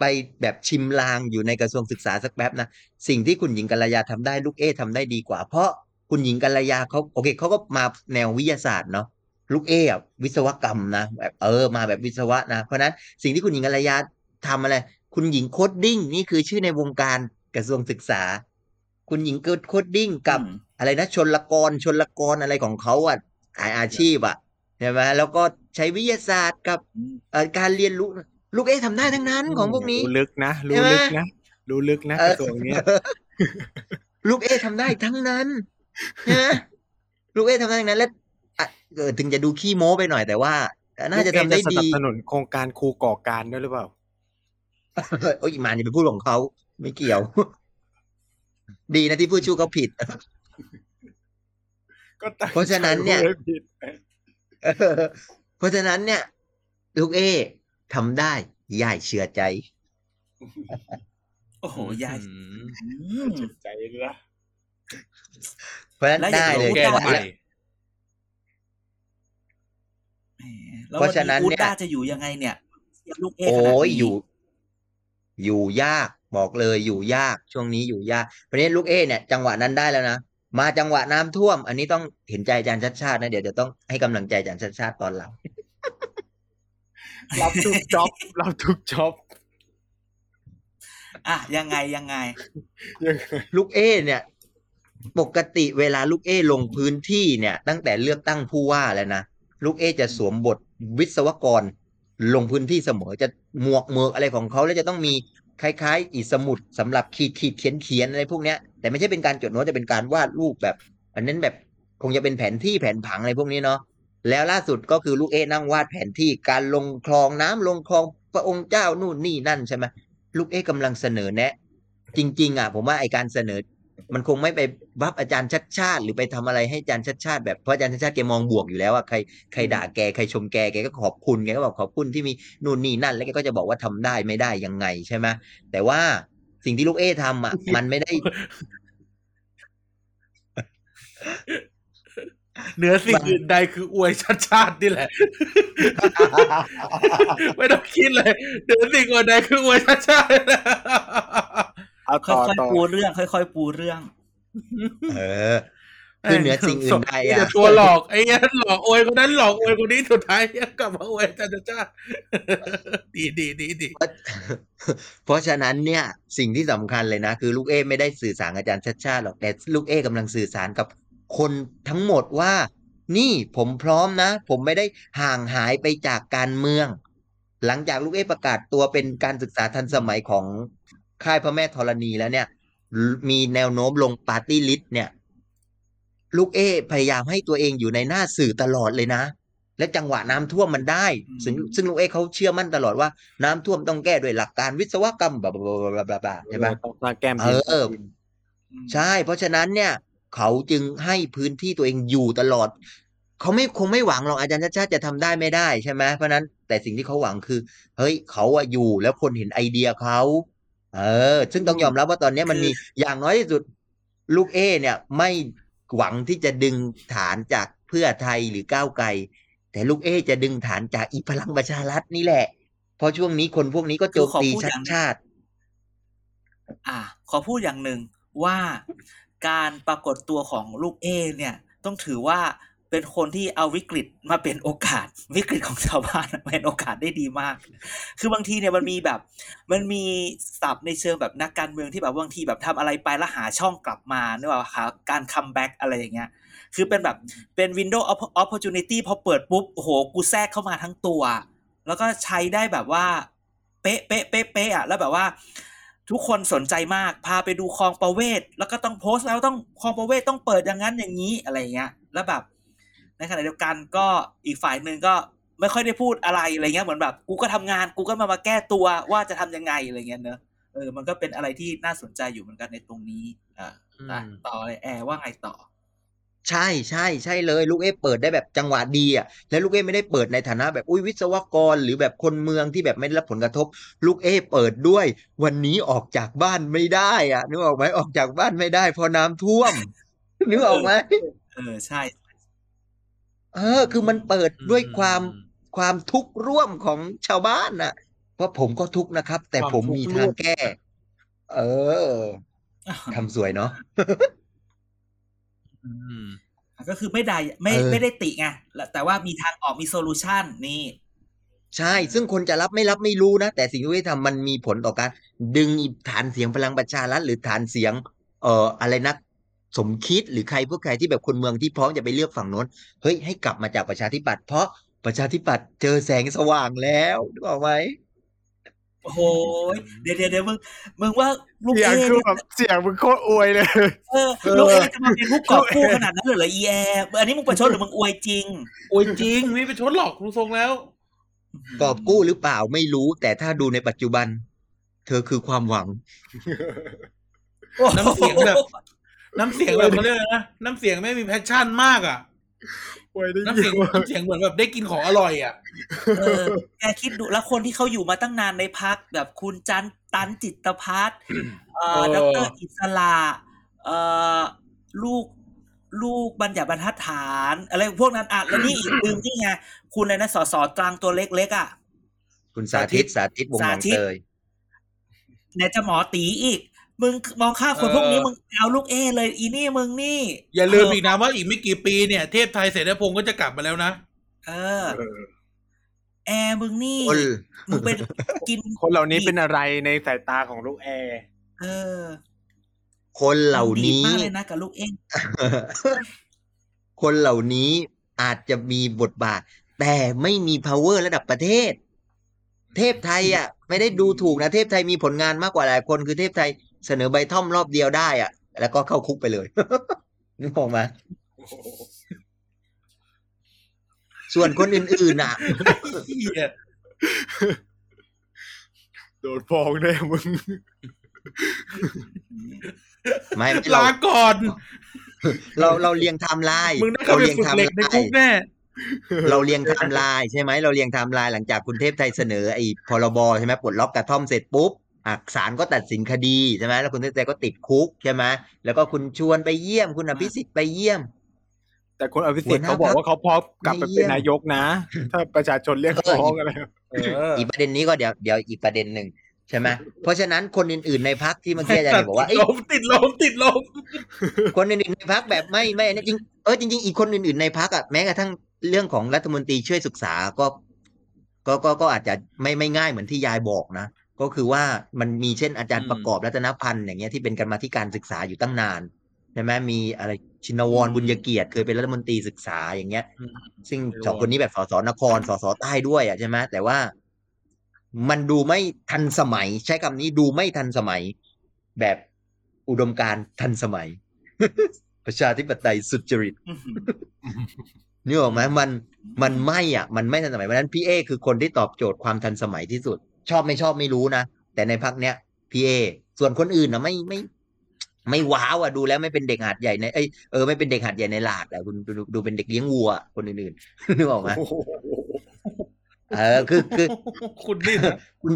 ไปแบบชิมลางอยู่ในกระทรวงศึกษาสักแป๊บนะสิ่งที่คุณหญิงกัลยาทำได้ลูกเอทำได้ดีกว่า เพราะคุณหญิงกัลยาเขาโอเคเขาก็มาแนววิทยาศาสตร์เนาะลูกเออะวิศวกรรมนะแบบเออมาแบบวิศวะนะเพราะฉะนั้นสิ่งที่คุณหญิงกัลยาทำอะไร คุณหญิง coding นี่คือชื่อในวงการกระทรวงศึกษา คุณหญิงเกิดโคดดิ้งกับอืมอะไรนะชนละกรชนละกรอะไรของเขาอะอาอาชีพอะใช่ไหมแล้วก็ใช้วิทยาศาสตร์กับเอ่อการเรียนรู้ลูกเอ๊ะทำได้ทั้งนั้นของพวกนี้รู้ลึกนะรู้ใช่ไหมลึกนะรู้ลึกนะเอกอระทรวงเนี้ยลูกเอ๊ะทำได้ทั้งนั้นนะลูกเอ๊ะทำได้ทั้งนั้นแล้วอะเออถึงจะดูขี้โม้ไปหน่อยแต่ว่าน่าจะทำได้ลูกเอ๊ดีสนับสนุนโครงการครูก่อการด้วยหรือเปล่า โอ้ยอีหมานอย่าไปพูดของเขาไม่เกี่ยว ดีนะที่พูดชื่อเขาผิดก็ตั้งเพราะฉะนั้นเนี่ยใจว่าผิดเออเพราะฉะนั้นเนี่ย ลูกเอ๊ะทำได้ย่ายเชื่อใจ โอ้โหยายอืมอืมเจ็บใจเลยนะเพราะฉะนั้นแล้วอย่าได้งเลยรู้แก้ได้ใหม่แหมแล้วเพวันราะฉะนั้นนี้อูเนี่ยด้าจะอยู่ยังไงเนี่ยลูกเอโอ้ขนาดยนี้อยู่ อยู่ยากบอกเลยอยู่ยากช่วงนี้อยู่ยากเพราะฉะนี้ลูกเอ๊เนี่ยจังหวะนั้นได้แล้วนะมาจังหวะน้ำท่วม อันนี้ต้องเห็นใจอาจารย์ชัดชาตินะเดี๋ยวจะต้องให้กำลังใจอาจารย์ชัดชาติตอนหลังรับทุกจ็อบรับทุกจ็อบอะยังไงยังไงยังไง ลูกเอเนี่ย ปกติเวลาลูกเอลงพื้นที่เนี่ย ตั้งแต่เลือกตั้งผู้ว่าแล้วนะลูกเอจะสวมบทวิศวกร ลงพื้นที่เสมอจะหมวกเมือกอะไรของเขาแล้วจะต้องมีคล้ายๆ อีสมุดสำหรับขีดขีดเขียนเขียนอะไรพวกเนี้ยแต่ไม่ใช่เป็นการจดโน้ตจะเป็นการวาดรูปแบบ อันนั้นแบบคงจะเป็นแผนที่แผนผังอะไรพวกนี้เนาะแล้วล่าสุดก็คือลูกเอ๊นั่งวาดแผนที่การลงคลองน้ำลงคลองพระองค์เจ้านู่นนี่นั่นใช่ไหมลูกเอ๊กำลังเสนอแนะ จริง ๆ อะ ผมว่าไอการเสนอ มันคงไม่ไปบัฟอาจารย์ชัดชาติ หรือไปทำอะไรให้อาจารย์ชัดชาติแบบเพราะอาจารย์ชัดชาติแกมองบวกอยู่แล้วอะใครใครด่าแกใครชมแกแกก็ขอบคุณแกก็บอกขอบคุณที่มีนู่นนี่นั่น แล้วแกก็จะบอกว่าทำได้ไม่ได้ยังไงใช่ไหมแต่ว่าสิ่งที่ลูกเอทำอะ มันไม่ได้เหนือสิ่งอื่นใดคืออวยชาติชาตินี่แหละ ไม่ต้องคิดเลยเหนือสิ่งอื่นใดคืออวยชาติชาติ เอาค่ต่ออยต่อๆปูเรื่อง ค่อยๆปูเรื่อง เออคือเหนือสิ่งอื่นใดมีอะแต่ตัวหลอกไอ้เงี้ยหลอกอวยคนนั้นหลอกอวยคนนี้สุดท้ายกลับมาอวยชาติชาติดีดีดีดีเพราะฉะนั้นเนี่ย สิ่งที่สำคัญเลยนะ คือลูกเอไม่ได้สื่อสารกับอาจารย์ชัดชาติหรอกแต่ลูกเอกำลังสื่อสารกับคนทั้งหมดว่า นี่ผมพร้อมนะ ผมไม่ได้ห่างหายไปจากการเมือง หลังจากลูกเอประกาศตัวเป็นการศึกษาทันสมัยของ ค่ายพระแม่ธรณีแล้วเนี่ย มีแนวโน้มลงปาร์ตี้ลิสต์เนี่ย ลูกเอพยายามให้ตัวเองอยู่ในหน้าสื่อตลอดเลยนะ และจังหวะน้ำท่วมมันได้อืมซึ่งซึ่งลุงเอ๊เขาเชื่อมั่นตลอดว่าน้ำท่วมต้องแก้ด้วยหลักการวิศวกรรมบลาบลาบลาบลาบลาบลาใช่ปะต้องสร้างแก้มเอออืมใช่ เพราะฉะนั้นเนี่ย เขาจึงให้พื้นที่ตัวเองอยู่ตลอด เขาไม่คงไม่หวังหรอกอาจารย์ชาติชาติจะทำได้ไม่ได้ใช่ไหมเพราะฉะนั้นแต่สิ่งที่เขาหวังคือ เฮ้ยเขาอะอยู่แล้วคนเห็นไอเดียเขา เออ ซึ่งต้องยอมรับว่าตอนนี้มันมีอย่างน้อยที่สุดลูกเอ เนี่ยไม่หวังที่จะดึงฐานจากเพื่อไทยหรือก้าวไกล แต่ลูกเอ จะดึงฐานจากอีพลังประชารัฐนี่แหละ เพราะช่วงนี้คนพวกนี้ก็โจมตีคือขอพูดชาอย่าติงชาติ อะขอพูดอย่างหนึ่งว่าการปรากฏตัวของลูกเอ เนี่ย ต้องถือว่า เป็นคนที่เอาวิกฤตมาเป็นโอกาส วิกฤตของชาวบ้านมาเป็นโอกาสได้ดีมาก คือบางทีเนี่ยมันมีแบบ มันมีศัพท์ในเชิงแบบนักการเมืองที่แบบบางทีแบบทำอะไรไปแล้วหาช่องกลับมาเนี่ยว่าหาการ comeback อะไรอย่างเงี้ย คือเป็นแบบเป็น window of opportunity พอเปิดปุ๊บโอ้โหกูแทรกเข้ามาทั้งตัว แล้วก็ใช้ได้แบบว่า เป๊ะเป๊ะเป๊ะเป๊ะอะแล้วแบบว่าทุกคนสนใจมาก พาไปดูคลองประเวศ แล้วก็ต้องโพสต์แล้วต้องคลองประเวศต้องเปิดอย่างนั้นอย่างนี้อะไรเงี้ย แล้วแบบ ในขณะเดียวกันก็อีกฝ่ายหนึ่งก็ไม่ค่อยได้พูดอะไรอะไรเงี้ยเหมือนแบบ กูก็ทำงาน กูก็มามาแก้ตัวว่าจะทำยังไงอะไรเงี้ยเนอะเออมันก็เป็นอะไรที่น่าสนใจอยู่เหมือนกันในตรงนี้อ่าอะต่อเลยแอร์ว่าไงต่อ ใช่ใช่ใช่เลยลูกเอเปิดได้แบบจังหวะดีอะแล้วลูกเอไม่ได้เปิดในฐานะแบบอุ้ยวิศวกร หรือแบบคนเมืองที่แบบไม่ได้รับผลกระทบ ลูกเอเปิดด้วย วันนี้ออกจากบ้านไม่ได้อะนึกออกไหมออกจากบ้านไม่ได้เพราะน้ำท่วมนึกออกไหมเออใช่ เออ คือมันเปิดด้วยความอืมความทุกข์ร่วมของชาวบ้านน่ะ เพราะผมก็ทุกข์นะครับ แต่ผมมีทางแก้ เออทำสวยเนาะอืมก็คือไม่ได้ไม่เออไม่ได้ติไงแล้วแต่ว่ามีทางออกมีโซลูชันนี่ ใช่ ซึ่งคนจะรับไม่รับไม่รู้นะ แต่สิ่งที่ทำมันมีผลต่อการ ดึงอีฐานเสียงพลังประชารัฐหรือฐานเสียง เอ่ออะไรนะ สมคิดหรือใครพวกใครที่แบบคนเมืองที่พร้อมจะไปเลือกฝั่งโน้นเฮ้ยให้กลับมาจากประชาธิปัตย์เพราะประชาธิปัตย์เจอแสงสว่างแล้วนึกออกไหมโอ้โหเดี๋ยวเดี๋ยวเดี๋ยวมึงมึงว่าลูกเอคือแบบเสียงเสียงมึงโคตรอวยเลยเออลูกเอจะมาเป็นผู้กอบกู้ขนาดนั้นเลยเหรออีแอร์อันนี้มึงประชดหรือมึงอวยจริงโอ้ยจริงไม่ไปชดหรอกดูทรงแล้ว กอบกู้หรือเปล่าไม่รู้ แต่ถ้าดูในปัจจุบัน เธอคือความหวังน้ำเสียงแบบ น้ำเสียงแบบเขาเรียกอะไรนะน้ำเสียงไม่มีแพชชั่นมากอะอวยได้น้ำเยเสียงอะน้ำเสียงเหมือนแบบได้กินของอร่อยอะเออแกคิดดูแล้วคนที่เขาอยู่มาตั้งนานในพักแบบคุณจันตันจิตพัฒน์เอ่อเออดรอิสระเอ่อลูกลูกบัญญัติบรรทัดฐาน อะไรพวกนั้นอะแล้วนี่อีกลืมนี่ไงคุณอะไรนะสสตรังตัวเล็กๆอะ คุณสาธิตสาธิตวงศ์หนองสาธิตเตยไหนจะหมอตีอีก มึงมองข้ามคนเออพวกนี้มึงเอาลูกเอเลยอีนี่มึงนี่ อย่าลืมอีกนะว่าอีกไม่กี่ปีเนี่ยเทพไทยเสนาพงศ์ก็จะกลับมาแล้วนะ เออ แอร์มึงนี่คนมึงเป็นกิน คนเหล่านี้เป็นอะไรในสายตาของลูกแอร์เออ คนเหล่านี้มึงดีดมากเลยนะกับลูกเอคนเหล่านี้อาจจะมีบทบาท แต่ไม่มี power ระดับประเทศ เทพไทยอะ ไม่ได้ดูถูกนะ เทพไทยมีผลงานมากกว่าหลายคนคือเทพไทย เสนอใบท่อมรอบเดียวได้อะแล้วก็เข้าคุกไปเลยนึกออกไหมส่วนคนอื่นๆอะเหี้ยโดนฟ้องแน่มึง ไม่ไม่เราลาก่อน เราเราเรียงไทม์ไลน์มึงได้เข้าเราไปเรียงฝึกไทม์เหล็กในไลคุกน์แน่เราเรียงไทม์ไลน์ใช่ไหมเราเรียงไทม์ไลน์หลังจากคุณเทพไทยเสนอไอ้พรบใช่ไหมปลดล็อกกระท่อมเสร็จปุ๊บ อะศาลก็ตัดสินคดีใช่ไหมแล้วคุณเทพไทยก็ติดคุกใช่ไหมแล้วก็คุณชวนไปเยี่ยม คุณอภิสิทธิ์ไปเยี่ยม แต่คุณอภิสิทธิ์หัวหน้าเขาบอกว่าเขาพร้อมกลับไปไม่เยี่เป็นยมนายกนะ ถ้าประชาชนเรียกเออร้องอะไรเอออีกประเด็นนี้ก็เดี๋ยวเดี๋ยวอีกประเด็นหนึ่งใช่ไหมเพราะฉะนั้นคนอื่นๆในพักที่เมื่อกี้อาจารย์บอกว่าติเอ้ดยลมติดลมติดลมคนอื่นๆในพักแบบไม่ไม่อันนี้จริงเออจริงๆอีกคนอื่นๆในพักอะแม้กระทั่งเรื่องของรัฐมนตรีช่วยศึกษาก็ ก็ก็ก็อาจจะไม่ไม่ง่ายเหมือนที่ยายบอกนะ ก็คือว่ามันมีเช่นอาจารย์ประกอบรัตนพันธ์อย่างเงี้ยที่เป็นกรรมาธิการศึกษาอยู่ตั้งนานใช่ไหมมีอะไรชินวรบุญยเกียรติเคยเป็นรัฐมนตรีศึกษาอย่างเงี้ย ซึ่งสองคนนี้แบบสสนครสสใต้ด้วยอะใช่ไหมแต่ว่ามันดูไม่ทันสมัย ใช้คำนี้ดูไม่ทันสมัย แบบอุดมการณ์ทันสมัย ประชาธิปไตยสุจริตอื้อหือนึกออกไหมมันมันไม่อะ มันไม่ทันสมัยเพราะฉะนั้นพี่เอคือคนที่ตอบโจทย์ความทันสมัยที่สุด ชอบไม่ชอบไม่รู้นะ แต่ในพักเนี้ยพี่เอส่วนคนอื่นนะไม่ไม่ ไม่ว้าวอะดูแล้วไม่เป็นเด็กหาดใหญ่ในเอ้ยเออไม่เป็นเด็กหาดใหญ่ในหลาดอะคุณดูดูเป็นเด็กเลี้ยงวัว คนอื่นๆนึกออกไหมเออคือคือคุณนี่นะคุณ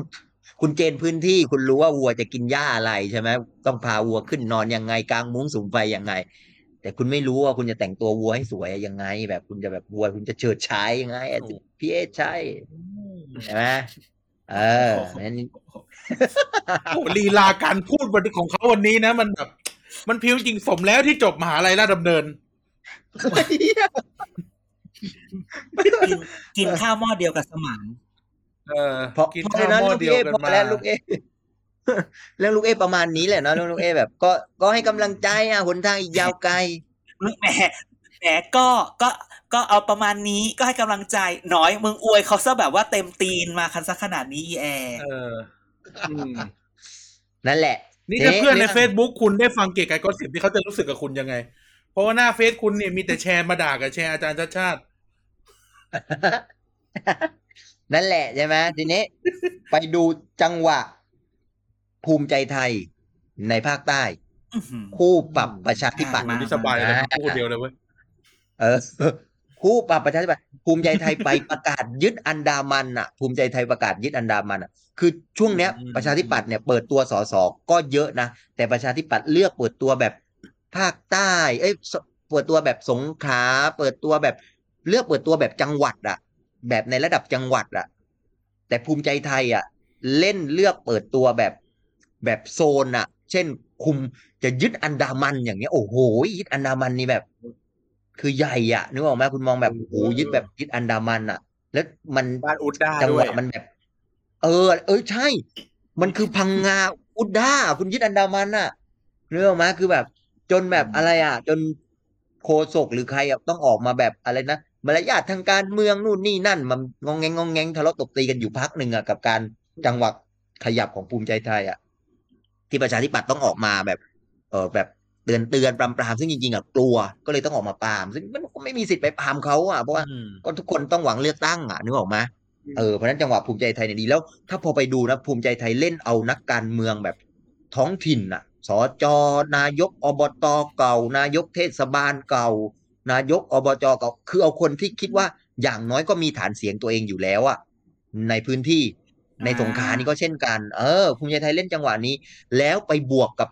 คุณเจนพื้นที่คุณรู้ว่าวัวจะกินหญ้าอะไรใช่ไหมต้องพาวัวขึ้นนอนยังไงกลางมุ้งสูงไฟยังไง แต่คุณไม่รู้ว่าคุณจะแต่งตัววัวให้สวยยังไง แบบคุณจะแบบวัวคุณจะเฉิดฉายยังไงอะพี่เอใช่ใช่ไหม เออนั้นโอ้ลีลาการพูดวันของเขาวันนี้นะ มันแบบ มันพิ้วจริงสมแล้วที่จบมหาลัยราชดำเนินกินกินข้าวหม้อเดียวกับสมานเออพอกินพอข้าเลวยนะหม้อลูกเดีเอยวกันพอมาแล้วลูกเอเรื่องลูกเอประมาณนี้แหละเนาะเรื่องลูกเอแบบ ก็ก็ให้กำลังใจอะหนทางอีกยาวไกลแหมแหมก็ก็ ก็เอาประมาณนี้ก็ให้กำลังใจหน้อยมึงอวยเขาซะแบบว่าเต็มตีนมาคันซะขนาดนี้อีแอร์เอออืมนั่นแหละ นี่ถ้าเอ๊ะเพื่อนในเรื่อง Facebook คุณได้ฟังเกียรติกายก็สิบที่เขาจะรู้สึกกับคุณยังไง เพราะว่าหน้าเฟซคุณเนี่ยมีแต่แชร์มาด่ากับแชร์อาจารย์ชาติชาตินั่นแหละใช่ไหมทีนี้ ไปดูจังหวะ ภูมิใจไทยในภาคใต้อื้อหือคู่ปรับประชาธิปัตย์มานี่สบายเลยนะพูดคนเดียวเลยเว้ยเออ คู่ปรับประชาธิปัตย์ภูมิใจไทยไปประกาศยึดอันดามันอะ ภูมิใจไทยประกาศยึดอันดามันอะ คือช่วงเนี้ยอืมประชาธิปัตย์เนี่ยเปิดตัวสสก็เยอะนะ แต่ประชาธิปัตย์เลือกเปิดตัวแบบภาคใต้ เอ้ยสเปิดตัวแบบสงขลาเปิดตัวแบบเลือกเปิดตัวแบบจังหวัดอะ แบบในระดับจังหวัดอะ แต่ภูมิใจไทยอะ เล่นเลือกเปิดตัวแบบแบบโซนอะ เช่นคุมจะยึดอันดามันอย่างเงี้ยโอ้โหยึดอันดามันนี่แบบ คือใหญ่อะนึกออกไหมคุณมองแบบโอ้โหยึดแบบยึดอันดามันอะแล้วมันบ้านอุดด้าจังด้หววะยมันแบบ เออ เออใช่ มันคือพังงาอุดด้าคุณยึดอันดามันอะเรื่องมาคือแบบ จนแบบอะไรอะจนโคศกหรือใครอะต้องออกมาแบบอะไรนะมารยาททางการเมืองนู่นนี่นั่น มันงองแงงงองแงงทะเลาะตบตีกันอยู่พักหนึ่งอะกับการจังหวะขยับของภูมิใจไทยอะที่ประชาธิปัตย์ต้องออกมาแบบ เออแบบเตือนเตือนปรามปรามซึ่งจริงๆอะกลัวก็เลยต้องออกมาปราม ซึ่งมันก็ไม่มีสิทธิ์ไปปรามเขาอะเพราะว่าอืมก็ทุกคนต้องหวังเลือกตั้งอะนึกออกไหมเออเพราะฉะนั้นจังหวะภูมิใจไทยเนี่ยดีแล้ว ถ้าพอไปดูนะภูมิใจไทยเล่นเอานักการเมืองแบบท้องถิ่นอะสจนายกอบตเก่า นายกเทศบาลเก่า นายกอบจเก่าคือเอาคนที่คิดว่าอย่างน้อยก็มีฐานเสียงตัวเองอยู่แล้วอะในพื้นที่ในสงขลานี่ก็เช่นกัน เออภูมิใจไทยเล่นจังหวะนี้ แล้วไปบวกกับ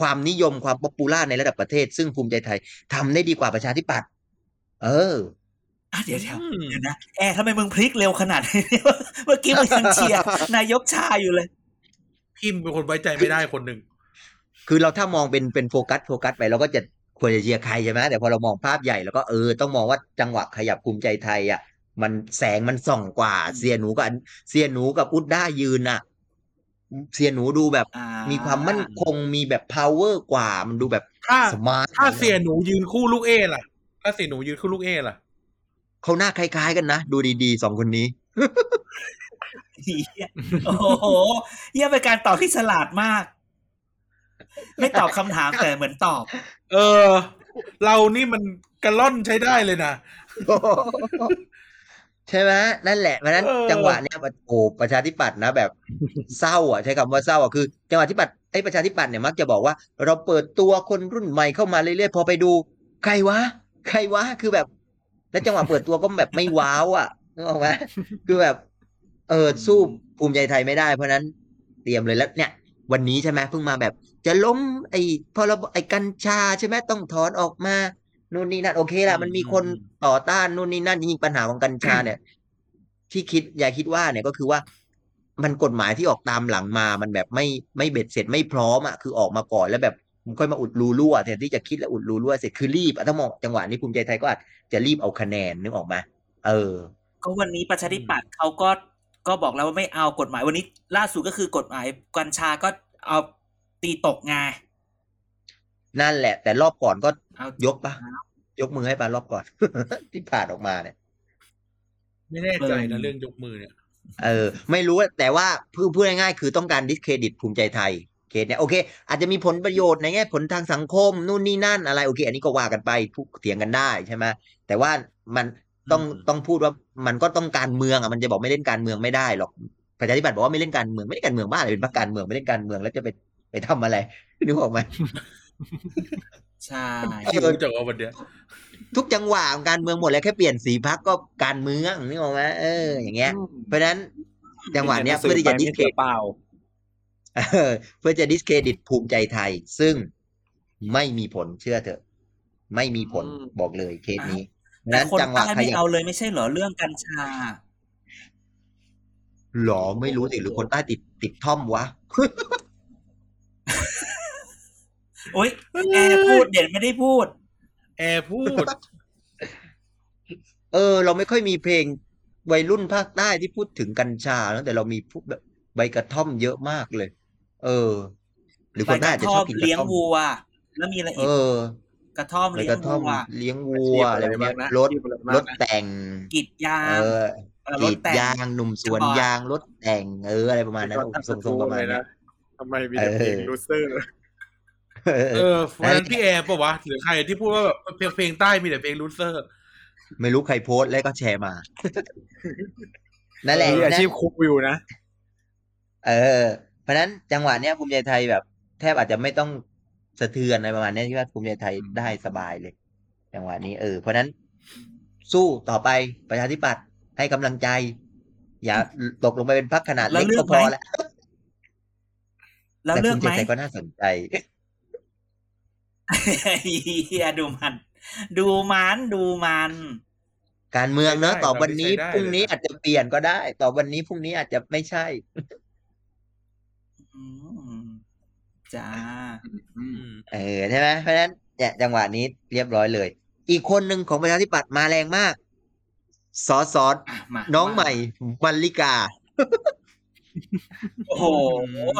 ความนิยมความ popular ในระดับประเทศ ซึ่งภูมิใจไทยทำได้ดีกว่าประชาธิปัตย์เอออะเดี๋ยวเดี๋ยวอืมเดี๋ยวนะแอร์ทำไมมึงพลิกเร็วขนาดนี้เมื่อกี้มึงยังเชียร์นายกชาอยู่เลยพิมพ์เป็นคนไว้ใจไม่ได้คนหนึ่งคือเราถ้ามองเป็นเป็นโฟกัสโฟกัสไปเราก็จะควรจะเชียร์ใครใช่ไหมแต่พอเรามองภาพใหญ่แล้วก็เออต้องมองว่าจังหวะขยับภูมิใจไทยอะมันแสงมันส่องกว่า เสียหนูกับอันเสียหนูกับอุดด้ายืนอะ เสียหนูดูแบบอ่ามีความมั่นคงมีแบบ power กว่ามันดูแบบถ้าสมาร์ทถ้าเสียหนูยืนคู่ลูกเอล่ะ ถ้าเสียหนูยืนคู่ลูกเอล่ะเขาหน้าคล้าย ๆ กันนะ ดูดีๆสองคนนี้เหี้ยโอ้โหเยี่ยเป็นการตอบที่ฉลาดมาก ไม่ตอบคำถามแต่เหมือนตอบ เออ เรานี่มันกระล่อนใช้ได้เลยนะ ใช่ไหมนั่นแหละเพราะฉะนั้นเออจังหวะเนี้ยโอ้ประชาธิปัตย์นะแบบเศร้าอะใช้คำว่าเศร้าอะคือ จังหวะที่ปัตย์ไอ้ประชาธิปัตย์เนี่ยมักจะบอกว่า เราเปิดตัวคนรุ่นใหม่เข้ามาเรื่อยๆพอไปดู ใครวะ ใครวะคือแบบ แล้วจังหวะเปิดตัวก็แบบไม่ว้าวอะนึกออกไหมคือแบบ เออสู้ภูมิใจไทยไม่ได้เพราะฉะนั้นเตรียมเลยแล้วเนี่ย วันนี้ใช่ไหมเพิ่งมาแบบ จะล้มไอ้พรบไอ้กัญชาใช่ไหมต้องถอนออกมา นู่นนี่นั่นโอเคละมันมีคนต่อต้านนู่นนี่นั่นจริงๆปัญหาของกัญชาเนี่ย ที่คิดอย่าคิดว่าเนี่ยก็คือว่ามันกฎหมายที่ออกตามหลังมา มันแบบไม่ไม่เบ็ดเสร็จไม่พร้อมอะคือออกมาก่อนแล้วแบบมันค่อยมาอุดรูรั่วแทนที่จะคิดแล้วอุดรูรั่วเสร็จคือรีบอะถ้ามองจังหวะนี้ภูมิใจไทยก็อาจจะรีบเอาคะแนนนึกออกไหมาเออ ก็วันนี้ประชาธิปัตย์เขาก็ก็บอกแล้วว่าไม่เอากฎหมายวันนี้ ล่าสุดก็คือกฎหมายกัญชาก็เอาตีตกไง นั่นแหละ แต่รอบก่อนก็เอายกปะยกมือให้ปะรอบก่อน ที่ผ่านออกมาเนี่ย ไม่แน่ใจนะเรื่องยกมือเนี่ย เออ ไม่รู้แต่ว่าพูดพูดง่ายๆคือต้องการดิสเครดิตภูมิใจไทยเคสเนี่ยโอเค อาจจะมีผลประโยชน์ในแง่ผลทางสังคมนู่นนี่นั่นอะไรโอเค อันนี้ก็ว่ากันไปทุกเถียงกันได้ใช่ไหมแต่ว่ามันต้องอืมต้องพูดว่ามันก็ต้องการเมืองอะมันจะบอกไม่เล่นการเมืองไม่ได้หรอกประชาธิปัตย์บอกว่าไม่เล่นการเมืองไม่เล่นการเมืองบ้าอะไรเป็นพรรคการเมืองไม่เล่นการเมืองแล้วจะไปไปทำอะไรนึกออกไหม ใช่ที่รู้จักว่าวันเนี้ยทุกจังหวะของการเมืองหมดแล้วแค่เปลี่ยนสีพักก็การเมืองนึกออกไหมเออ อย่างเงี้ย เพราะฉะนั้นจังหวะเนี้ยเพื่อที่จะ discredit เปล่าเออเพื่อจะ discredit ภูมิใจไทย ซึ่งไม่มีผลเชื่อเถอะ ไม่มีผลอืมบอกเลยเคสนี้เพราะฉะแต่นั้นจังหวะขยับ แต่คนใต้ไม่เอาเลยไม่ใช่เหรอเรื่องกัญชาหรอไม่รู้สิหรือคนใต้ติดติดท่อมวะ โอ๊ยแอร์พูดเด่นไม่ได้พูด แอร์พูด เออ เราไม่ค่อยมีเพลงวัยรุ่นภาคใต้ที่พูดถึงกัญชาแล้วแต่เรามีพูดแบบใบกระท่อมเยอะมากเลย เออ หรือคนใต้อาจจะชอบกินกระเลี้ยงท่อมวัว แล้วมีอะไรเออีกอกระท่อมใบเลี้ยกงระท่อมวัวเลี้ยงวัวอะไรแบบเนี้ยรถอาชีพอะไรบ้างนะรถแต่งกรีดยางเออเออกรรีถดแต่งยางหนุ่มสวนจะบอกยางรถแต่งเอออะไรประมาณนั้นก็ตั้งทรงๆประมาณเลยนั้นะนทำไมมีแต่เพลงเออลูเซอร์ เออเออวันนั้นพี่แอร์ปะวะหรือใครที่พูดว่าแบบเพลงเพลงใต้มีแต่เพลงลูเซอร์ ไม่รู้ใครโพสต์แล้วก็แชร์มา นั่นแหละมีอาชีพนะครูอยู่นะ เออ เพราะฉะนั้นจังหวะเนี้ยภูมิใจไทยแบบ แทบอาจจะไม่ต้องสะเทือนอะไรประมาณเนี้ยที่ว่าภูมิใจไทยได้สบายเลย จังหวะนี้เออเพราะฉะนั้นสู้ต่อไปประชาธิปัตย์ให้กำลังใจ อย่าตกลงไปเป็นพรรคขนาดแล้วเล็กเลือก็กพอไหมแล้วแล้วแต่เลืภูอกมิใจไหมไทยก็น่าสนใจ เฮียดูมัน ดูมันดูมัน การเมืองเนอะได้ต่อวันนี้ได้พรุ่งนี้เลยนะอาจจะเปลี่ยนก็ได้ต่อวันนี้พรุ่งนี้อาจจะไม่ใช่อืมจ้าอืมเออใช่ไหมเพราะฉะนั้นเนี่ยจังหวะนี้เรียบร้อยเลย อีกคนหนึ่งของประชาธิปัตย์มาแรงมากสอสออะมาน้องว่าใหม่มัลลิกา โอ้โห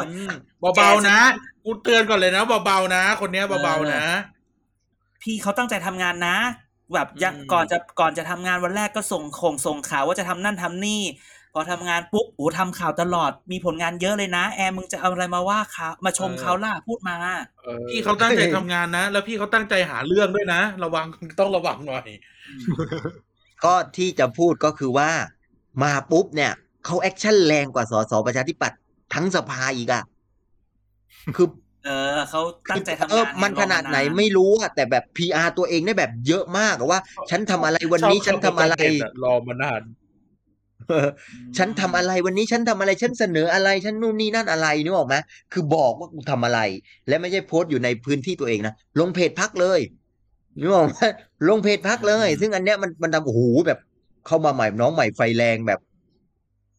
อืมเบาๆนะกูเตือนก่อนเลยนะเบาๆนะ คนเนี้ยเบาๆนะ พี่เขาตั้งใจทำงานนะ แบบยังอืมก่อนจะก่อนจะทำงานวันแรกก็ส่งคงส่งข่าวว่าจะทำนั่นทำนี่ พอทำงานปุ๊บโอ้ทำข่าวตลอดมีผลงานเยอะเลยนะ แอร์มึงจะเอาอะไรมาว่าเขามาชมเขาล่ะพูดมาเออพี่เขาตั้งใจทำงานนะ แล้วพี่เขาตั้งใจหาเรื่องด้วยนะ ระวังต้องระวังหน่อยก็ที่จะพูดก็คือว่ามาปุ๊บเนี่ย เขา action แรงกว่าสสประชาธิปัตย์ทั้งสภาอีกอะคือ เออเขาตั้งใจทำงานเออมันขนาดไหนไม่รู้อะแต่แบบ PR ตัวเองได้แบบเยอะมากอะว่า ฉันทำอะไรวันนี้ชอบฉันทำอะไรคำว่าประเด็นอะรอมานานเออฉันทำอะไรวันนี้ฉันทำอะไร ฉันเสนออะไรฉันนู่นนี่นั่นอะไรนึกออกไหมคือบอกว่ากูทำอะไร และไม่ใช่โพสต์อยู่ในพื้นที่ตัวเองนะลงเพจพักเลยนึกออกไหมลงเพจพักเลย ซึ่งอันเนี้ยมันมันทำโอ้โหแบบ เข้ามาใหม่น้องใหม่ไฟแรงแบบ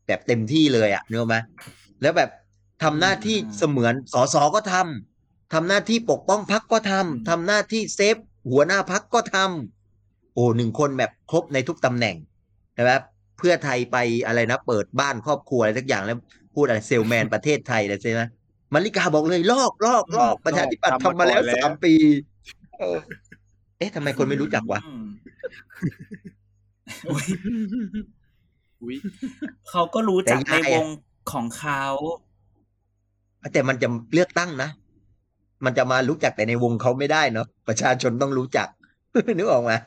แบบเต็มที่เลยอะนึกออกไหมแล้วแบบทำหน้าที่เสมือนสสก็ทำทำหน้าที่ปกป้องพักก็ทำทำหน้าที่เซฟหัวหน้าพักก็ทำโอ้หนึ่งคนแบบครบในทุกตำแหน่งนะครับเพื่อไทยไปอะไรนะ เปิดบ้านครอบครัวอะไรสักอย่างแล้วพูดอะไรเซลแมนประเทศไทยอะไรใช่ไหมมาริกาบอกเลยลอกลอกลอกประชาธิปัตย์ทำมาแล้วสามปีเออเอ๊ะทำไมคนไม่รู้จักวะอืมอุ๊ยอุ๊ย เขาก็รู้จักแต่ในยายอะวงของเขาแต่มันจะเลือกตั้งนะ มันจะมารู้จักแต่ในวงเขาไม่ได้เนาะประชาชนต้องรู้จักนึกออกมา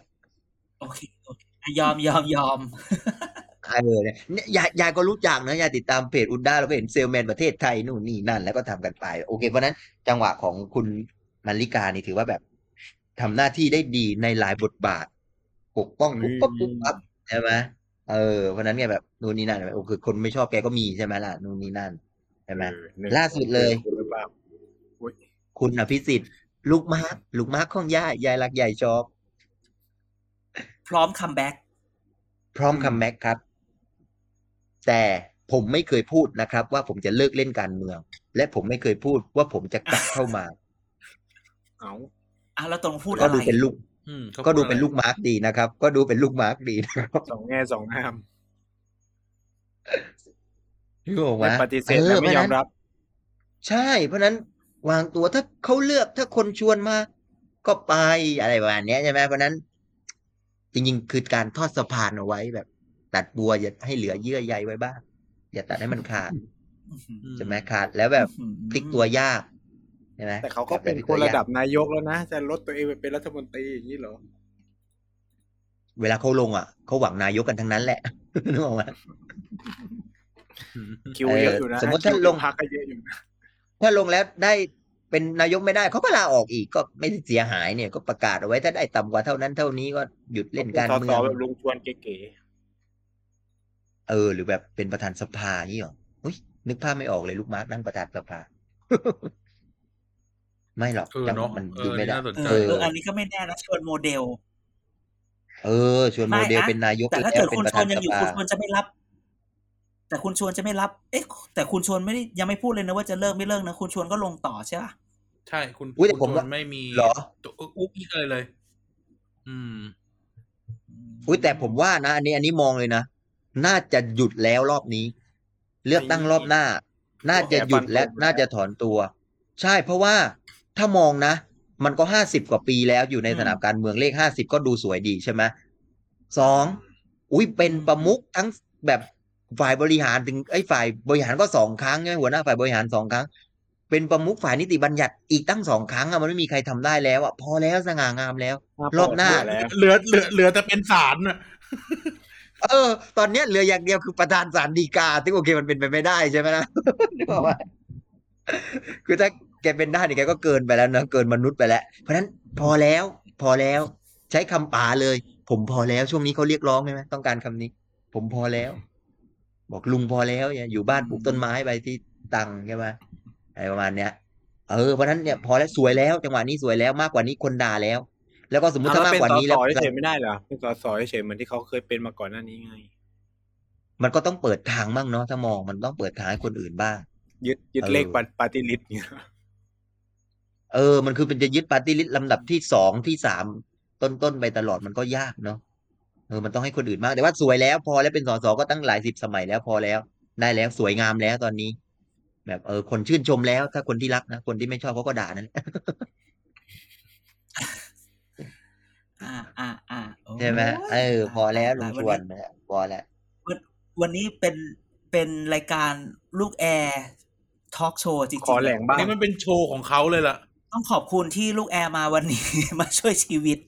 โอเคโอเคอะยอมยอมยอมเออเนี่ยเนี่ยยายยายก็รู้จักนะยายติดตามเพจอุดด้าแล้วก็เห็นเซลแมนประเทศไทยนู่นนี่นั่น แล้วก็ทำกันไป โอเค เพราะฉะนั้นจังหวะของคุณมาริกานี่ถือว่าแบบทำหน้าที่ได้ดีในหลายบทบาทปกป้องปุ๊บปั๊บปุ๊บปั๊บใช่ไหม เออเพราะฉะนั้นไงแบบนู่นนี่นั่นโอ้คือคนไม่ชอบแกก็มีใช่ไหมล่ะนู่นนี่นั่นใช่ไหมเออหนึ่งล่าสุดเลยหรือเปล่าอุ๊ยคุณอภิสิทธิ์ลูกมาร์คลูกมาร์คของย่ายายรักใหญ่ชอบ พร้อม comeback พร้อม comeback ครับ แต่ผมไม่เคยพูดนะครับ ว่าผมจะเลิกเล่นการเมือง และผมไม่เคยพูดว่าผมจะกลับเข้ามา เอาอะแล้วตรงพูดก็อะไรดูเป็นลูกอืมขา ก็ดูพูเป็นลูกมาร์กดีนะครับ ก็ดูเป็นลูกมาร์กดีนะครับสองแง่สองงามพี่บอกไม่ว่าปฏิเสธและไม่ยอมรับ ใช่ เพราะฉะนั้นวางตัวถ้าเขาเลือกถ้าคนชวนมา ก็ไปอะไรประมาณเนี้ยใช่ไหมเพราะฉะนั้น จริงๆ คือการทอดสะพานเอาไว้แบบ ตัดบัวอย่าให้เหลือเยื่อใยไว้บ้าง อย่าตัดให้มันขาดใช่ไหมขาด แล้วแบบพลิกตัวยากใช่ไหมแต่เขาก็เป็นคนระดับนายกแล้วนะ จะลดตัวเองไปเป็นรัฐมนตรีอย่างนี้เหรอ เวลาเขาลงอะเขาหวังนายกกันทั้งนั้นแหละนึกออกไหมคิวเยอะอยู่นะเออสมมุติถ้าลงพักก็เยอะอยู่นะถ้าลงแล้วได้เป็นนายกไม่ได้เขาก็ลาออกอีกก็ไม่ได้เสียหายเนี่ยก็ประกาศเอาไว้ถ้าได้ต่ำกว่าเท่านั้นเท่านี้ก็หยุดเล่นการสอเมืสอองแบบลุงชวนเก๋เออ หรือแบบเป็นประธานสภาอย่างนี้หรออุ้ยนึกภาพไม่ออกเลยลูกมาร์กนั่งประธานสภา ไม่หรอกเออจังเนาะมันเอดูอไม่ได้น่าสนเอใจอเอออันนี้ก็ไม่แน่นะชวนโมเดล เออ ชวนโมเดลไม่นะเป็นนายกแต่ถ้าแล้เกิวดเป็นคุณประชธาวนนยังสอยู่ภาคุณชวนจะไม่รับ แต่คุณชวนจะไม่รับ เอ๊ะ แต่คุณชวนไม่ได้ยังไม่พูดเลยนะว่าจะเลิกไม่เลิกนะคุณชวนก็ลงต่อใช่ป่ะใช่คุณอุ๊ยแต่คุณผมชวว่านไม่มีเหรอตัวอุ๊บอีกเลยเลย อืมอุ้ยแต่ผมว่านะ อันนี้อันนี้มองเลยนะน่าจะหยุดแล้วรอบนี้ เลือกตั้งรอบหน้า น่าจะหยุดและน่าจะถอนตัว ใช่เพราะว่า ถ้ามองนะ มันก็ห้าสิบกว่าปีแล้วอยู่ในสนามการเมืองเลขห้าสิบก็ดูสวยดีใช่ไหมสองอุ้ยเป็นประมุขทั้งแบบฝ่ายบริหารถึงไอ้ยฝ่ายบริหารก็สองครั้งใช่ไหมหัวหน้าฝ่ายบริหารสองครั้ง เป็นประมุขฝ่ายนิติบัญญัติอีกตั้งสองครั้งอะมันไม่มีใครทำได้แล้วอะพอแล้วสง่างามแล้วๆรอบหน้าแล้วเหลือเหลือเหลือแต่เป็นศาลน่ะเออ ตอนเนี้ยเหลืออย่างเดียวคือประธานศาลฎีกาที่โอเคมันเป็นไปไม่ได้ใช่ไหมนะนึกออกไหมคือถ้า แกเป็นได้เนี่ยแกก็เกินไปแล้วนะเกินมนุษย์ไปแล้ว เพราะฉะนั้นพอแล้วพอแล้วใช้คำป๋าเลย ผมพอแล้วช่วงนี้เขาเรียกร้องใช่ไหมต้องการคำนี้ ผมพอแล้ว บอกลุงพอแล้วเนี่ยอยู่บ้านปลูกต้นไม้ไปที่ตังใช่ไหมอะไรประมาณเนี้ยเออเพราะฉะนั้นเนี่ยพอแล้วสวยแล้ว จังหวะนี้สวยแล้วมากกว่านี้คนด่าแล้ว แล้วก็สมมติเอาถ้ามากกว่านี้แล้วมากเป็นสอสอเฉยๆไม่ได้เหรอเป็นสอสอเฉยๆเหมือนที่เขาเคยเป็นมาก่อนหน้านี้ไง มันก็ต้องเปิดทางบ้างเนาะถ้ามองมันต้องเปิดทางให้คนอื่นบ้างยึดยึดเออเลข party list เนี่ย เออ มันคือเป็นจะยึด party list ลำดับที่สองที่สามต้นต้นๆไปตลอดมันก็ยากเนาะเออมันต้องให้คนอื่นบ้างแต่ว่าสวยแล้วพอแล้วเป็นสสก็ตั้งหลายสิบสมัยแล้วพอแล้ว ได้แล้วสวยงามแล้วตอนนี้ แบบเออ คนชื่นชมแล้ว ถ้าคนที่รักนะคนที่ไม่ชอบเขาก็ด่านั่นแหละอ่าอ่าอ่าโอ้ยใช่ไหมเออ พอแล้วลุงชวนวันนี้นะพอแล้ววันวันนี้เป็นเป็นรายการลูกแอร์ talk show จริงๆขอแหลงบ้างนี่มันเป็นโชว์ของเขาเลยล่ะ ต้องขอบคุณที่ลูกแอร์มาวันนี้ มาช่วยชีวิต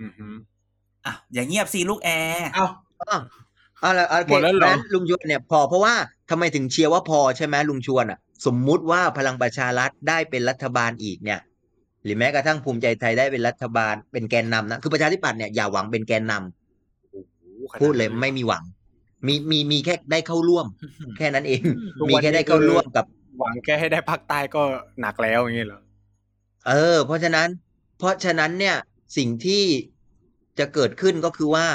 อือฮึอะอย่างเงียบสิลูกแอร์ เอ้าอ้าวเอาละโอเคหมดแล้วเหรอ งั้นลุงชวนเนี่ยพอเพราะว่าทำไมถึงเชียร์ว่าพอใช่ไหมลุงชวนอะ สมมุติว่าพลังประชารัฐได้เป็นรัฐบาลอีกเนี่ย หรือแม้กระทั่งภูมิใจไทยได้เป็นรัฐบาลเป็นแกนนำนะคือประชาธิปัตย์เนี่ยอย่าหวังเป็นแกนนำโอ้โหขนาพูดเลยนั้นไม่มีหวัง มีมีมีแค่ได้เข้าร่วม แค่นั้นเองทุกมีวันนี้แค่ได้เข้าร่วมกับ หวังแค่ให้ได้ภาคใต้ก็หนักแล้วอย่างเงี้ยเหรอเออ เพราะฉะนั้น เพราะฉะนั้นเนี่ยสิ่งที่จะเกิดขึ้นก็คือว่า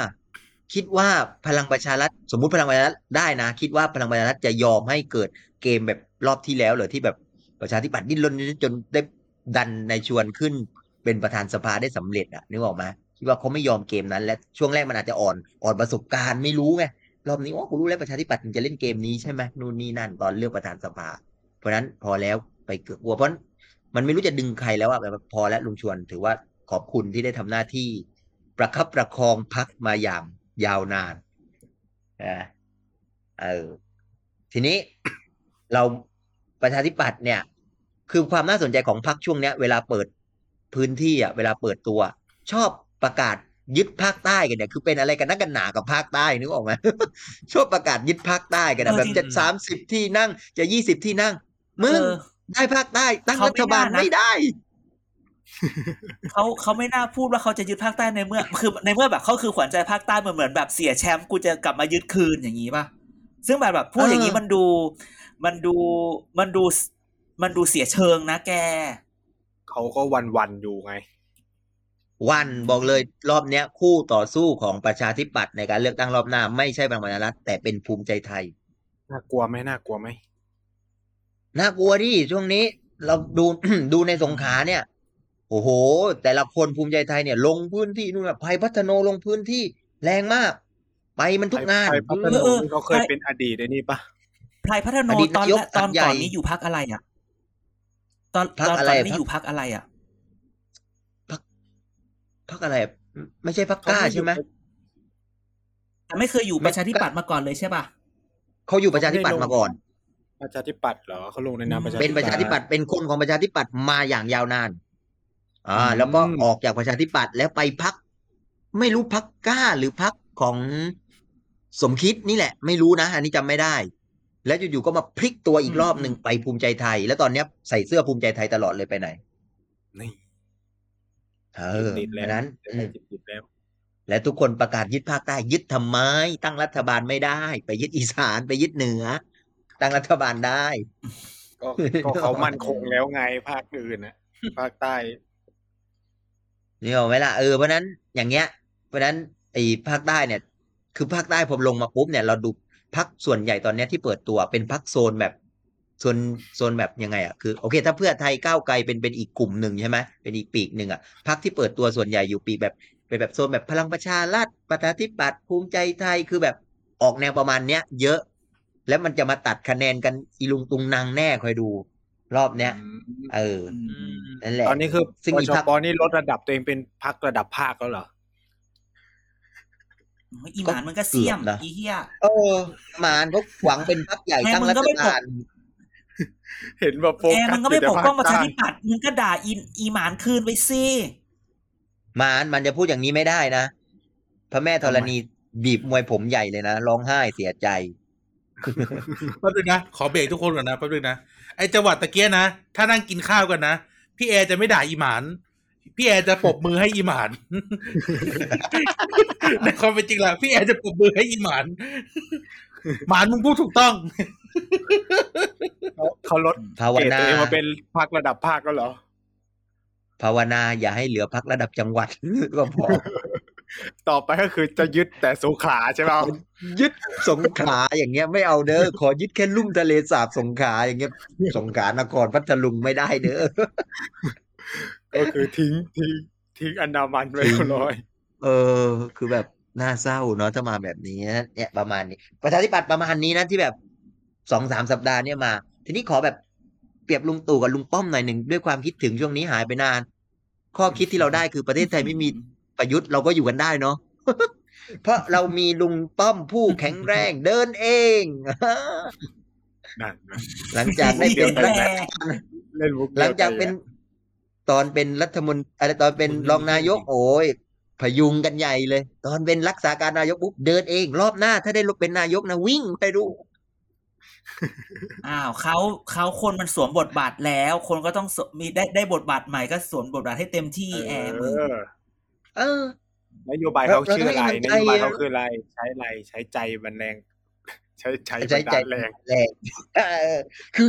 คิดว่าพลังประชารัฐสมมุติพลังประชารัฐได้นะ คิดว่าพลังประชารัฐจะยอมให้เกิดเกมแบบรอบที่แล้วเหรือที่แบบประชาธิปัตย์ดิ้นรนจนได้ดันในชวนขึ้น เป็นประธานสภาได้สำเร็จอะนึกออกไหมคิดว่าเขาไม่ยอมเกมนั้น และช่วงแรกมันอาจจะอ่อนอ่อนประสบการณ์ไม่รู้ไง รอบนี้ว่ากูรู้แล้วประชาธิปัตย์จะเล่นเกมนี้ใช่ไหมนู่นนี่นั่นตอนเลือกประธานสภา เพราะนั้นพอแล้วไปเกือบกลัวเพราะมันไม่รู้จะดึงใครแล้วอะแบบพอแล้วลุงชวนถือว่าขอบคุณที่ได้ทำหน้าที่ประคับประคองพักมาอย่างยาวนานนะเออทีนี้เราประชาธิปัตย์เนี่ย คือความน่าสนใจของพักช่วงเนี้ย เวลาเปิดพื้นที่อะ เวลาเปิดตัว ชอบประกาศ ยึดภาคใต้กันเนี่ยคือเป็นอะไรกันนักกันหนากับภาคใต้นึกออกไหมชอบประกาศยึดภาคใต้กันนะเออแบบจริงจะสามสิบที่นั่งจะยี่สิบที่นั่งมึงเออได้ภาคใต้ตั้งเขารัไม่ฐบาลน่านะไม่ได้เขาเขาไม่น่าพูดว่าเขาจะยึดภาคใต้ในเมื่อ คือในเมื่อแบบเขาคือขวัญใจภาคใต้เหมือนเหมือนแบบเสียแชมป์กูจะกลับมายึดคืนอย่างนี้ป่ะซึ่งแบบแบบพูดอย่างนี้เออมันดู มันดูมันดูมันดูเสียเชิงนะแกเขาก็วันวันๆอยู่ไง วันบอกเลยรอบเนี้ย คู่ต่อสู้ของประชาธิปัตย์ในการเลือกตั้งรอบหน้า ไม่ใช่พลังประชารัฐแต่เป็นภูมิใจไทย น่ากลัวไหมน่ากลัวไหมน่ากลัวดิช่วงนี้ เราดูดูในสงขลาเนี่ย โอ้โห แต่ละคนภูมิใจไทยเนี่ย ลงพื้นที่นู่นแบบภัยพัฒโนลงพื้นที่แรงมาก ไปมันทุกงานไทยพัฒเอนาอเออที่เขาเคยเป็นอดีตไอ้นี่ปะพลายพัฒโนอดีตตอนนายกแรกตอนพรรคใหญ่ก่อนนี้อยู่พักอะไรอะ ตอนพรรคตอนอะตไรอนนี้พรรคอยู่พักอะไรอะ พักอะไร ไม่ใช่พักกล้าใช่ไหมแต่ไม่เคยอยู่ประชาธิปัตย์มาก่อนเลยใช่ป่ะเขาอยู่ประชาธิปัตย์มาก่อน ประชาธิปัตย์เหรอเขาลงในนามประชาธิเป็นประชาธิปัตย์เป็นคนของประชาธิปัตย์มาอย่างยาวนานอ่าอืมแล้วก็ออกจากประชาธิปัตย์แล้วไปพัก ไม่รู้พักกล้าหรือพักของสมคิดนี่แหละ ไม่รู้นะ อันนี้จำไม่ได้ แล้วอยู่ๆก็มาพลิกตัวอีกรอบหนึ่งไปภูมิใจไทย แล้วตอนเนี้ยใส่เสื้อภูมิใจไทยตลอดเลยไปไหนนี่ เออติดแล้วดังนั้นจะอืไปมติดแล้ว และทุกคนประกาศยึดภาคใต้ยึดทำไม ตั้งรัฐบาลไม่ได้ ไปยึดอีสานไปยึดเหนือ ตั้งรัฐบาลได้ ก็ก็เขามั่นคงแล้วไงภาคอื่นนะภาคใต้นี่เอาไหมล่ะเออเพราะฉะนั้นอย่างเงี้ย เพราะฉะนั้นไอ้ภาคใต้เนี่ย คือภาคใต้ผมลงมาปุ๊บเนี่ยเราดูพักส่วนใหญ่ตอนเนี้ยที่เปิดตัวเป็นพักโซนแบบ โซนโซนแบบยังไงอะคือโอเค ถ้าเพื่อไทยก้าวไกลเป็นเป็นอีกกลุ่มหนึ่งใช่ไหมเป็นอีกปีกหนึ่งอะพักที่เปิดตัวส่วนใหญ่อยู่ปีกแบบเป็นแบบโซนแบบพลังประชารัฐประชาธิปัตย์ภูมิใจไทยคือแบบออกแนวประมาณเนี้ย เยอะ แล้วมันจะมาตัดคะแนนกันอีลุงตุงนางแน่คอยดู รอบเนี้ยเออนั่นแหละตอนนี้คือซึ่งปอีชพรรคปนี่ลดระดับตัวเองเป็นพักระดับภาคแล้วเหรออีหมานมันก็เสี่ยมเกือบนะอีเหี้ยเออมานเขาหวังเป็นพักใหญ่แม่ตั้งมึงรัก็ฐไม่ปกบาล เห็นแบบโฟแอร์กัมัสนก็ไม่อยู่ปกป้องประชาแต่ภคธิปัตย์มึงก็ด่าอีอีหมานคืนไปสิมานมันจะพูดอย่างนี้ไม่ได้นะ พระแม่ธรณีบีบมวยผมใหญ่เลยนะร้องไห้เสียใจแป๊บนึงนะ ขอเบรกทุกคนก่อนนะแป๊บนึงนะ ไอจังหวัดตะเกียนะ ถ้านั่งกินข้าวกันนะ พี่แอร์จะไม่ด่าอีหมาน พี่แอร์จะปรบมือให้อีหมานในความเป็นจริงแล้วพี่แอร์จะปรบมือให้อีหมาน หมานมึงพูดถูกต้อง เขาเขาลดภาวเกรดนาตัวเองมาเป็นพักระดับภาคก็เหรอ ภาวนาอย่าให้เหลือพักระดับจังหวัดก็พอต่อไปก็คือจะยึดแต่สงขลาใช่ไหมยึดสงขลาอย่างเงี้ยไม่เอาเด้อขอยึดแค่ลุ่มทะเลสาบสงขลาอย่างเงี้ยสงขลานครพัทลุงไม่ได้เด้อก็คือทิ้งทิ้งทิ้งอันดามันไว้เรียบร้อย เออ คือแบบ น่าเศร้าเนาะถ้ามาแบบนี้นะเนี่ยประมาณนี้ ประชาธิปัตย์ประมาณนี้นะที่แบบสองสามสัปดาห์เนี่ยมา ทีนี้ขอแบบเปรียบลุงตู่กับลุงป้อมหน่อยหนึ่งด้วยความคิดถึงช่วงนี้หายไปนาน ข้อคิดที่เราได้คือประเทศไทยไม่มีประยุทธ์เราก็อยู่กันได้เนาะเพราะเรามีลุงป้อมผู้แข็งแรงเดินเองนั่นนะหลังจากได้เป็นรัฐแรงเล่นมุกดียวหลังจากเป็นตอนเป็นรัฐมนตรีอะไรตอนเป็นรองนายกโอ้ย พยุงกันใหญ่เลย ตอนเป็นรักษาการนายกปุ๊บเดินเอง รอบหน้าถ้าได้เป็นนายกนะวิ่งไปดูอ้าวเขาเขาคนมันสวมบทบาทแล้ว คนก็ต้องสวมมีได้ได้บทบาทใหม่ก็สวมบทบาทให้เต็มที่แอร์มึงเออเออนโยบายเขาชื่ออะไรเราเราให้กำลังใจเขาคืออะไร ใช้อะไรใช้ใจบันดาลแรง ใช้ใช้ใช้ใจบันใจดาลแรงแรงเออคือ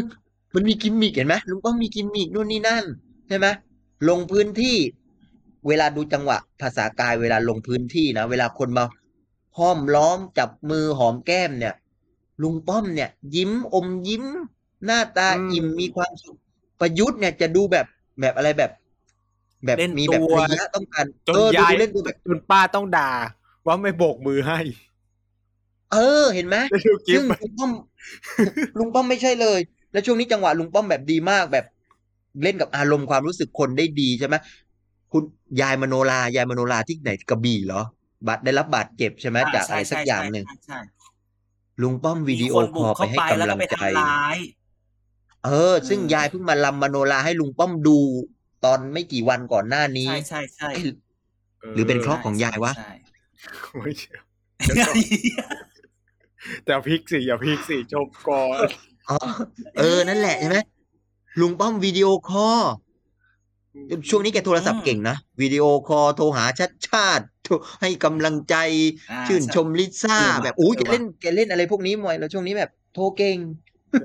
มันมีกิมมิกเห็นไหมลุงป้อมมีกิมมิกนู่นนี่นั่นใช่ไหมลงพื้นที่ เวลาดูจังหวะภาษากายเวลาลงพื้นที่นะเวลาคนมาห้อมล้อมจับมือหอมแก้มเนี่ย ลุงป้อมเนี่ย ยิ้มอมยิ้ม หน้าตาอิ่มมีความสุขประยุทธ์เนี่ยจะดูแบบแบบอะไรแบบ แบบเล่นมีแบบตัวระยะต้องการจนเออดูยายเล่นตัวแบบจนป้าต้องด่า ว่าไม่โบกมือให้ เออ เห็นไหมได้ดูคลิปซึ่งไหมลุงป้อม ลุงป้อมไม่ใช่เลย แล้วช่วงนี้จังหวะลุงป้อมแบบดีมากแบบเล่นกับอารมณ์ความรู้สึกคนได้ดีใช่ไหม คุณยายมโนรายายมโนราที่ไหนกระบี่เหรอ บัตรได้รับบาดเจ็บใช่ไหมจากอะไรสักอย่างหนึ่งใช่ใช่ลุงป้อมวิมีดีโอคนคบุอกลไปเข้าให้ไปแล้วกำลัก็งไปใจทำร้ายเออ ซึ่งอืมยายเพิ่งมาลำมโนราให้ลุงป้อมดูตอนไม่กี่วันก่อนหน้านี้ ใช่ใช่ใช่เอ๊ะหรือเป็นเคราะห์ของยายวะใช่ไม่เชื่อใช่แต่พลิกสิอย่าพลิกสิชมก่อนอ๋อเออ นั่นแหละใช่ไหมลุงป้อมวิดีโอคอล ช่วงนี้แกโทรศัพท์เก่งนะ วิดีโอคอลโทรหาชัดชาติโทรให้กำลังใจอ่าชื่นชมลิซ่าเออว่ะแบบอุ้ยเออแกเล่นแกเล่นอะไรพวกนี้มวยแล้วช่วงนี้แบบโทรเก่ง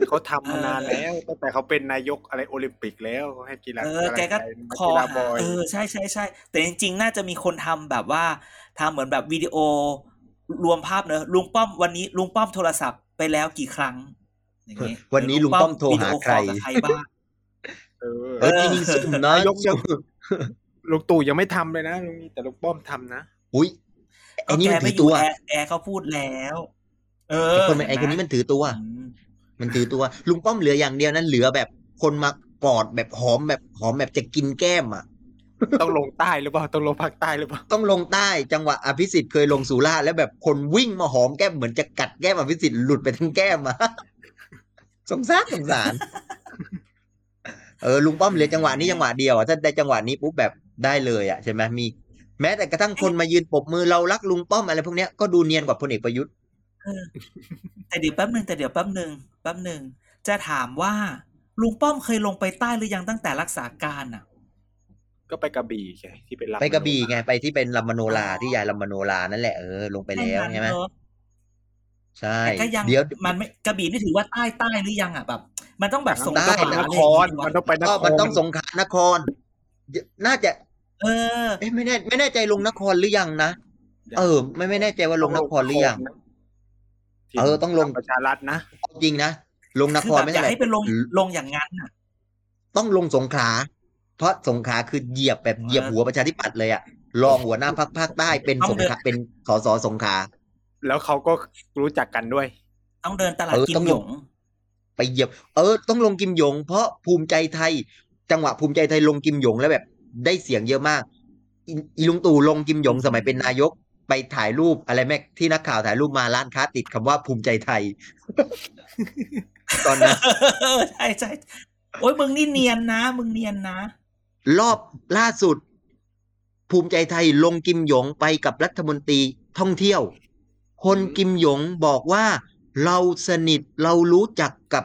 เขาทำมานานแล้วตั้งแต่เขาเป็นนายกอะไรโอลิมปิกแล้วเขาให้กีฬาเออแกก็นัคอกีฬาหาบอยเออใช่ใช่ใช่แต่จริงๆ น่าจะมีคนทำแบบว่าทำเหมือนแบบวิดีโอ รวมภาพเนอะลุงป้อมวันนี้ลุงป้อมโทรศัพท์ไปแล้วกี่ครั้งอย่างงี้วันนี้ลุงป้อมโทรหาใครวิดีโออลกับใครบ้าง เออเออจริงๆสุ่มนะนายกยังลุงตู่ยังไม่ทำเลยนะลุงแต่ลุงป้อมทำนะอุ้ยไอ้นี่มันก็แกถืไม่ออยู่ตัวแอร์แอร์เขาพูดแล้ว เอไอ้อคนมันไอ้คนนี้มันถือตัวอืมมันถือตัว ลุงป้อมเหลืออย่างเดียวนั้นเหลือแบบคนมากอดแบบหอมแบบหอมแบบจะกินแก้มอะต้องลงใต้หรือเปล่าต้องลงภาคใต้หรือเปล่าต้องลงใต้จังหวะอภิสิทธิ์เคยลงสุราษฎร์แล้วแบบคนวิ่งมาหอมแก้มเหมือนจะกัดแก้มอภิสิทธิ์หลุดไปทั้งแก้มมาสงสารสงสาร เออลุงป้อมเหลือจังหวะนี้จังหวะเดียวอะถ้าได้จังหวะนี้ปุ๊บแบบได้เลยอะใช่ไหมมี แม้แต่กระทั่งคนมายืนปรบมือเรารักลุงป้อมอะไรพวกเนี้ยก็ดูเนียนกว่าพลเอกประยุทธ์แต่เดี๋ยวแป๊บหนึ่งแต่เดี๋ยวแป๊บหนึ่งแป๊บหนึ่งจะถามว่าลุงป้อมเคยลงไปใต้หรือยังตั้งแต่รักษาการอะ ก็ไปกระบี่ไงที่เป็นลำไปกระบี่ไงไปที่เป็นลำมโนราที่ยายลำมโนรานั่นแหละเออลงไปแล้วใช่ไหมแค่นั้นเนอะใช่แต่ก็ยังเดี๋ยวมันไม่กระบี่นี่ถือว่าใต้ใต้หรือยังอะแบบ มันต้องแบบส่งได้จังหวะนอะไรคอย่างรงี้วะมันต้องไปนก็ครมันต้องสงขลานครเดี๋ยวน่าจะ เออเอ๊ะไม่แน่ไม่แน่ใจลงนครหรือยังนะเออ ไม่ไม่แน่ใจว่าลงนครหรือยังเออต้องลงประชารัฐนะจริงนะลงนคืคอรแบบไม่อยาเท่ากไหร่ให้เป็นลงลงอย่างนั้นอะต้องลงสงขลาเพราะสงขลาคือเหยียบแบบเหยียบหัวประชาธิปัตย์เลยอะรองหัวหน้าพรรคภาคใต้เป็นสงขลาเป็นสสสงขลาแล้วเขาก็รู้จักกันด้วย ต้องเดินตลาดเออกิต้มองหลยงง ไปเหยียบ เออ ต้องลงกิมหยง เพราะภูมิใจไทย จังหวะภูมิใจไทยลงกิมหยงแล้วแบบ ได้เสียงเยอะมาก อีอีลุงตู่ลงกิมหยงสมัยเป็นนายกไปถ่ายรูปอะไรแม่ที่นักข่าวถ่ายรูปมาร้านค้าติดคำว่าภูมิใจไทย ตอนนั้นใช่ใช่โอ้ยมึงนี่เนียนนะ มึงเนียนนะ รอบล่าสุด ภูมิใจไทยลงกิมหยงไปกับรัฐมนตรีท่องเที่ยว คนกิมหยงบอกว่า เราสนิทเรารู้จักกับ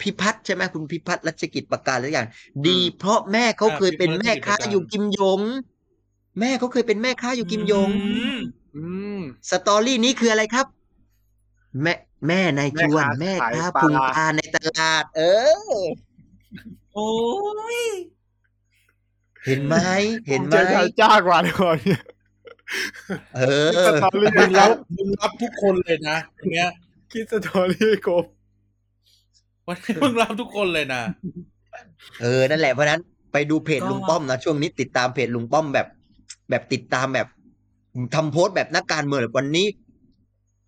พิพัฒน์ใช่ไหมคุณพิพัฒน์รัชกิจประการหรืออย่าง ดีเพราะแม่เขาเคยเป็นแม่ค้าอยู่กิมหยง แม่เขาเคยเป็นแม่ค้าอยู่กิมหยงอืมอืมสตอรี่นี้คืออะไรครับ แม่แม่นายชวนแม่แม่ค้าค้าขายปลาพุงปลาในตลาด เออ โอ้ยเห็นไหมเห็นไหมเจอชายจ้ากว่าก่อนเนี่ยเออสตอรี่มึงแล้รัวบมึงรับทุกคนเลยนะอย่างเงี้ย คิดสตอรี่กบวันนี้มึงรับทุกคนเลยนะ เออ นั่นแหละเพราะฉะนั้นไปดูเพจลุงป้อมนะ ช่วงนี้ติดตามเพจลุงป้อมแบบ แบบติดตามแบบทำโพสต์แบบนักการเมืองแบบวันนี้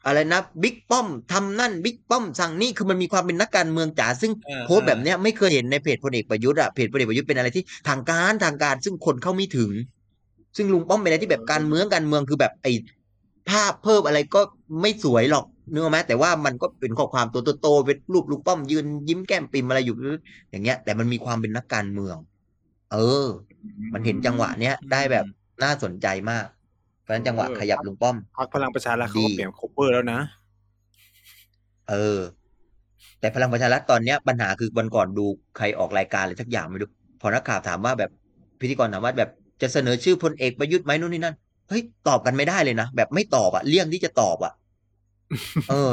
อะไรนะบิ๊กป้อมทำนั่นบิ๊กป้อมสั่งนี่คือมันมีความเป็นนักการเมืองจ๋าซึ่งเออโพสต์แบบเนี้ยไม่เคยเห็นในเพจพลเอกประยุทธ์อะเพจพลเอกประยุทธ์เป็นอะไรที่ทางการทางการซึ่งคนเข้าไม่ถึง ซึ่งลุงป้อมเป็นอะไรที่แบบการเมืองการเมืองคือแบบไอ้ภาพเพิ่มอะไรก็ไม่สวยหรอก นึกออกไหมแต่ว่ามันก็เป็นข้อความตัวโตๆเป็นรูปลุงป้อมยืนยิ้มแก้มปิมอะไรอยู่ อย่างเงี้ย แต่มันมีความเป็นนักการเมือง เออ มันเห็นจังหวะเนี้ยได้แบบน่าสนใจมากเพราะฉะนั้นจังหวะขยับลุงป้อมพรรคพลังประชารัฐเขาก็ดีเปลี่ยนโคเวอร์แล้วนะ เออ แต่พลังประชารัฐตอนเนี้ยปัญหาคือวันก่อนดูใครออกรายการอะไรสักอย่างไม่รู้พอนักข่าวถามว่าแบบพิธีกรถามว่าแบบจะเสนอชื่อพลเอกประยุทธ์ไหมนู่นนี่นั่นเฮ้ยตอบกันไม่ได้เลยนะแบบไม่ตอบอะเลี่ยงที่จะตอบอะ เออ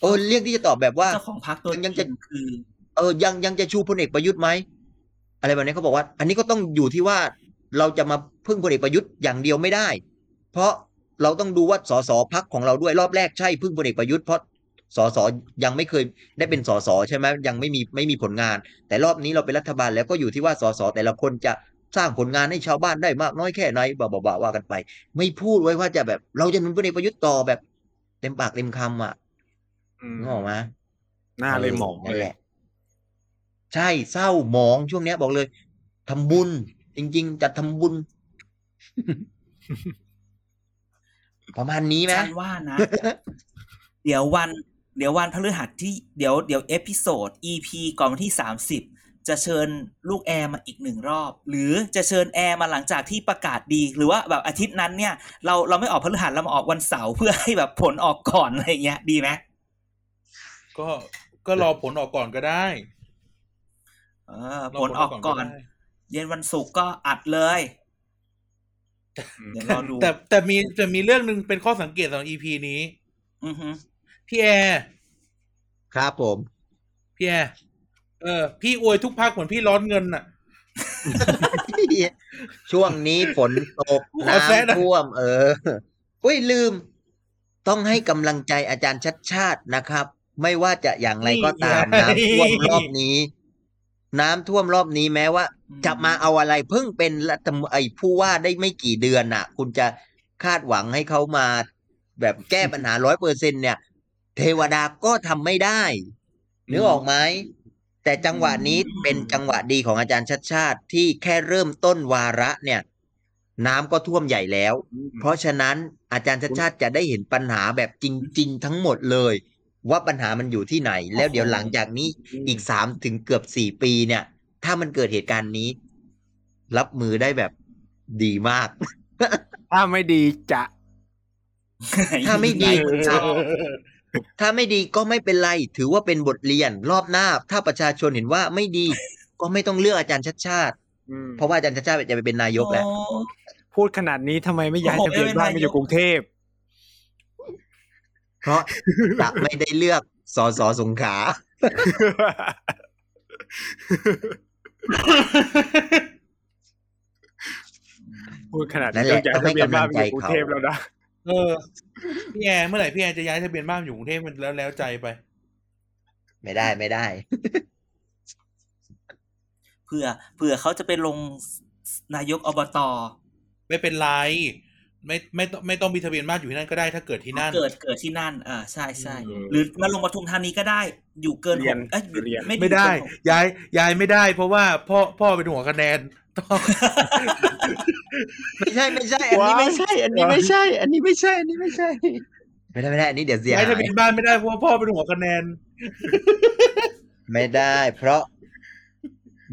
เออเลี่ยงที่จะตอบแบบว่าเจ้าของพักตัวยังจจะริงคือเออยังยังจะชูพลเอกประยุทธ์ไหมอะไรแบบนี้เขาบอกว่า อันนี้ก็ต้องอยู่ที่ว่าเราจะมาพึ่งพลเอกประยุทธ์อย่างเดียวไม่ได้ เพราะเราต้องดูว่าสสพักของเราด้วยรอบแรกใช่พึ่งพลเอกประยุทธ์เพราะสสยังไม่เคยได้เป็นสสใช่ไหมยังไม่มีไม่มีผลงาน แต่รอบนี้เราเป็นรัฐบาลแล้วก็อยู่ที่ว่าสสแต่ละคนจะสร้างผลงานให้ชาวบ้านได้มากน้อยแค่ไหนบ่าบ่าว่ากันไป ไม่พูดไว้ว่าจะแบบเราจะหนุนพลเอกประยุทธ์ต่อแบบ เต็มปากเต็มคำอะอืมนึกออกไหมหน้าหมองเลยนั่นแหละเลแหย ใช่เศร้าหมองช่วงเนี้ย บอกเลยทำบุญ จริง ๆจะทำบุญ ประมาณนี้ไหมฉันว่านะ เดี๋ยววัน เดี๋ยววันพฤหัสที่เดี๋ยวเดี๋ยว episode EP ก่อนวันที่สามสิบ จะเชิญลูกแอร์มาอีกหนึ่งรอบ หรือจะเชิญแอร์มาหลังจากที่ประกาศดี หรือว่าแบบอาทิตย์นั้นเนี่ย เราเราไม่ออกพฤหัสเรามาออกวันเสาร์เพื่อให้แบบผลออกก่อนอะไรเงี้ย ดีไหมก็ก็รอผลออกก่อนก็ได้ เออรผลออกก่อนได้เย็นวันศุกร์ก็อัดเลยเดี๋ยวรอดูแต่แต่มีแต่มีเรื่องหนึ่งเป็นข้อสังเกตสำหรับ EP นี้ อือฮึพี่แอร์ครับผม พี่แอร์ เออ พี่อวยทุกพักเหมือนพี่ร้อนเงินน่ะ ช่วงนี้ฝนตกขอแซะหน่อยน้ำท่วม เอออุ้ยลืม ต้องให้กำลังใจอาจารย์ชัดชาตินะครับ ไม่ว่าจะอย่างไรก็ตามน้ำท่วมรอบนี้ น้ำท่วมรอบนี้แม้ว่า จะมาเอาอะไรเพิ่งเป็นรัฐมไอ้ผู้ว่าได้ไม่กี่เดือนน่ะ คุณจะคาดหวังให้เขามา แบบแก้ปัญหาร้อยเปอร์เซ็นเนี่ย เทวดาก็ทำไม่ได้นึกออกไหม แต่จังหวะนี้เป็นจังหวะดีของอาจารย์ชัดชาติที่แค่เริ่มต้นวาระเนี่ย น้ำก็ท่วมใหญ่แล้ว เพราะฉะนั้นอาจารย์ชัดชาติจะได้เห็นปัญหาแบบจริง ๆ ทั้งหมดเลย ว่าปัญหามันอยู่ที่ไหน แล้วเดี๋ยวหลังจากนี้อีกสามถึงเกือบสี่ปีเนี่ย ถ้ามันเกิดเหตุการณ์นี้ รับมือได้แบบดีมาก ถ้าไม่ดีจะ ถ้าไม่ดี ถ้าไม่ดีก็ไม่เป็นไร ถือว่าเป็นบทเรียนรอบหน้า ถ้าประชาชนเห็นว่าไม่ดี ก็ไม่ต้องเลือกอาจารย์ชัดชาติเพราะว่าอาจารย์ชัดชาติจะไปเป็นนายกแหละโอ้พูดขนาดนี้ทำไมไม่ย้ายโอ้โหทะเบียนบ้านไม่มาเป็นไรอยู่กรุงเทพ เพราะจะไม่ได้เลือกสอสอสงขลาพูดขนาดนั่นี้นแหต้อละงย้ายต้องให้ทะเบียนบ้านกำลังมาอยู่กรุงใจเขาเทพแล้วนะ เออพี่แอร์เมื่อไหร่พี่แอร์จะย้ายทะเบียนบ้านอยู่กรุงเทพมันแล้วแล้วใจไป ไม่ได้ไม่ได้ เผื่อเผื่อเขาจะไปลงนายกอบตไม่เป็นไร ไม่ไม่ต้องไม่ต้องมีทะเบียนบ้านอยู่ที่นั่นก็ได้ถ้าเกิดที่นั่น เกิดเกิดที่นั่น อ่าใช่ใช่อืมหรือมาลงปทุมธานีก็ได้ อยู่เกินเรียนหกเอ้ยเรียนไม่ไม่ได้เกินหกย้ายย้ายไม่ได้ เพราะว่าพ่อพ่อเป็นหัวคะแนน ต้องไม่ใช่ไม่ใช่ อันนี้ไม่ใช่ อันนี้ไม่ใช่ อันนี้ไม่ใช่ อันนี้ไม่ใช่ ไม่ได้ไม่ได้อันนี้เดี๋ยวเสียย้ายหาทะเบียยนบ้านไม่ได้เพราะว่าพ่อเป็นหัวคะแนน ไม่ได้ เพราะ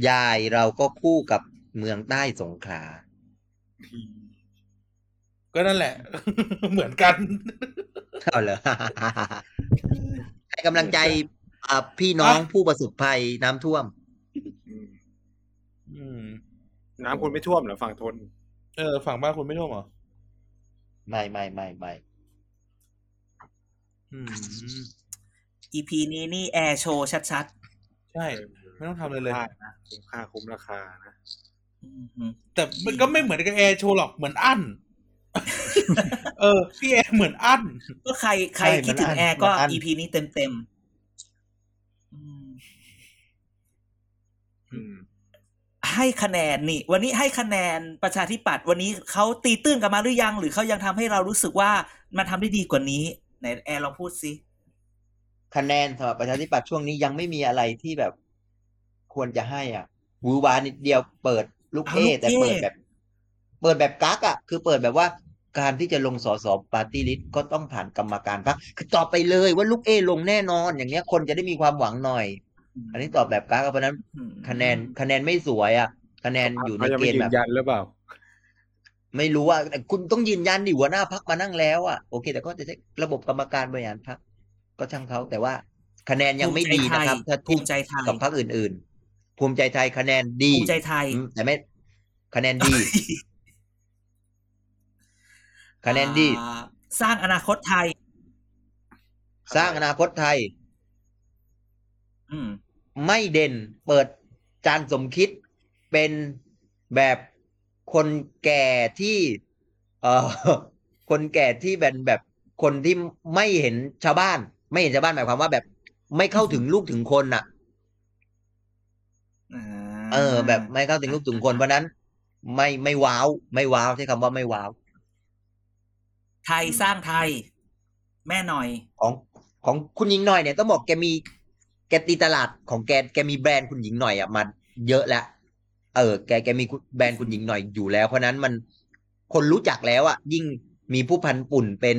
ยายเราก็คู่กับเมืองใต้สงขลาก็นั่นแหละ เหมือนกันเอาเหรอให้กำลังใจอ่าพี่น้องผู้ประสบภัยน้ำท่วม อืม น้ำคุณไม่ท่วมเหรอฝั่งทน เออ ฝั่งบ้านคุณไม่ท่วมเหรอ ไม่ไม่ไม่ไม่อืมอีพีนี้นี่แอร์โชว์ชัดใช่ ไม่ต้องทำอะไรเลยได้นะคุ้มค่าคุ้มราคานะๆอืมฮึแต่มันก็ไม่เหมือนกับแอร์โชว์หรอกเหมือนอั้นเออ พี่แอร์เหมือนอั้นก็ใครใครใช่คิดถึมังนอั้นแอร์ก็มันอั้นอีพีนี้เต็มเต็ม ให้คะแนนนี่ วันนี้ให้คะแนนประชาธิปัตย์วันนี้เขาตีตื้นกันมาหรือยัง หรือเขายังทำให้เรารู้สึกว่ามันทำได้ดีกว่านี้ไหนแอร์ลองพูดสิคะแนนสำหรับประชาธิปัตย์ช่วงนี้ยังไม่มีอะไรที่แบบควรจะให้อะหวือหวานิดเดียวเปิดลูกเอแต่เปิดแบบ เปิดแบบกั๊กอะ คือเปิดแบบว่าการที่จะลงสส party list ก็ต้องผ่านกรรมการพรรคคือตอบไปเลยว่าลูกเอลงแน่นอน อย่างเงี้ยคนจะได้มีความหวังหน่อย อันนี้ตอบแบบกักอะเพราะฉะนั้นอืมคะแนนคะแนนไม่สวยอะ คะแนนอยู่ในเขายังเกไม่ณฑ์ยืแบนบยันหรือเปล่า ไม่รู้ว่าแต่คุณต้องยืนยันดิหัวหน้าพักมานั่งแล้วอะโอเค แต่ก็จะใช้ระบบกรรมการบริหารพักก็ช่างเขาแต่ว่าคะแนนยังไม่ดีนะครับ ถ้าภูเทียมิใจไทยกับพักอื่น ๆ ภูมิใจไทยคะแนนดีภูมิใจไทยอืมแต่ไม่คะแนนดี คะแนนดีอ่าสร้างอนาคตไทย สร้างอนาคตไทยอืม ไม่เด่นเปิดจานสมคิดเป็นแบบคนแก่ที่ เอ่อ คนแก่ที่เป็นแบบคนที่ไม่เห็นชาวบ้าน ไม่เห็นชาวบ้านหมายความว่าแบบ ไม่เข้าถึงลูกถึงคนน่ะอ่าเออ แบบไม่เข้าถึงลูกถึงคนเพราะฉะนั้น ไม่ไม่ว้าว ไม่ว้าวใช้คำว่าไม่ว้าว ไทยสร้างไทย แม่หน่อยของของคุณหญิงหน่อยเนี่ยต้องบอกแกมี แกตีตลาดของแกแกมีแบรนด์คุณหญิงหน่อยอะมาเยอะแล้วเออ แกแกมีแบรนด์คุณหญิงหน่อยอยู่แล้ว เพราะฉะนั้นมันคนรู้จักแล้วอะยิ่งมีผู้พันปุ่นเป็น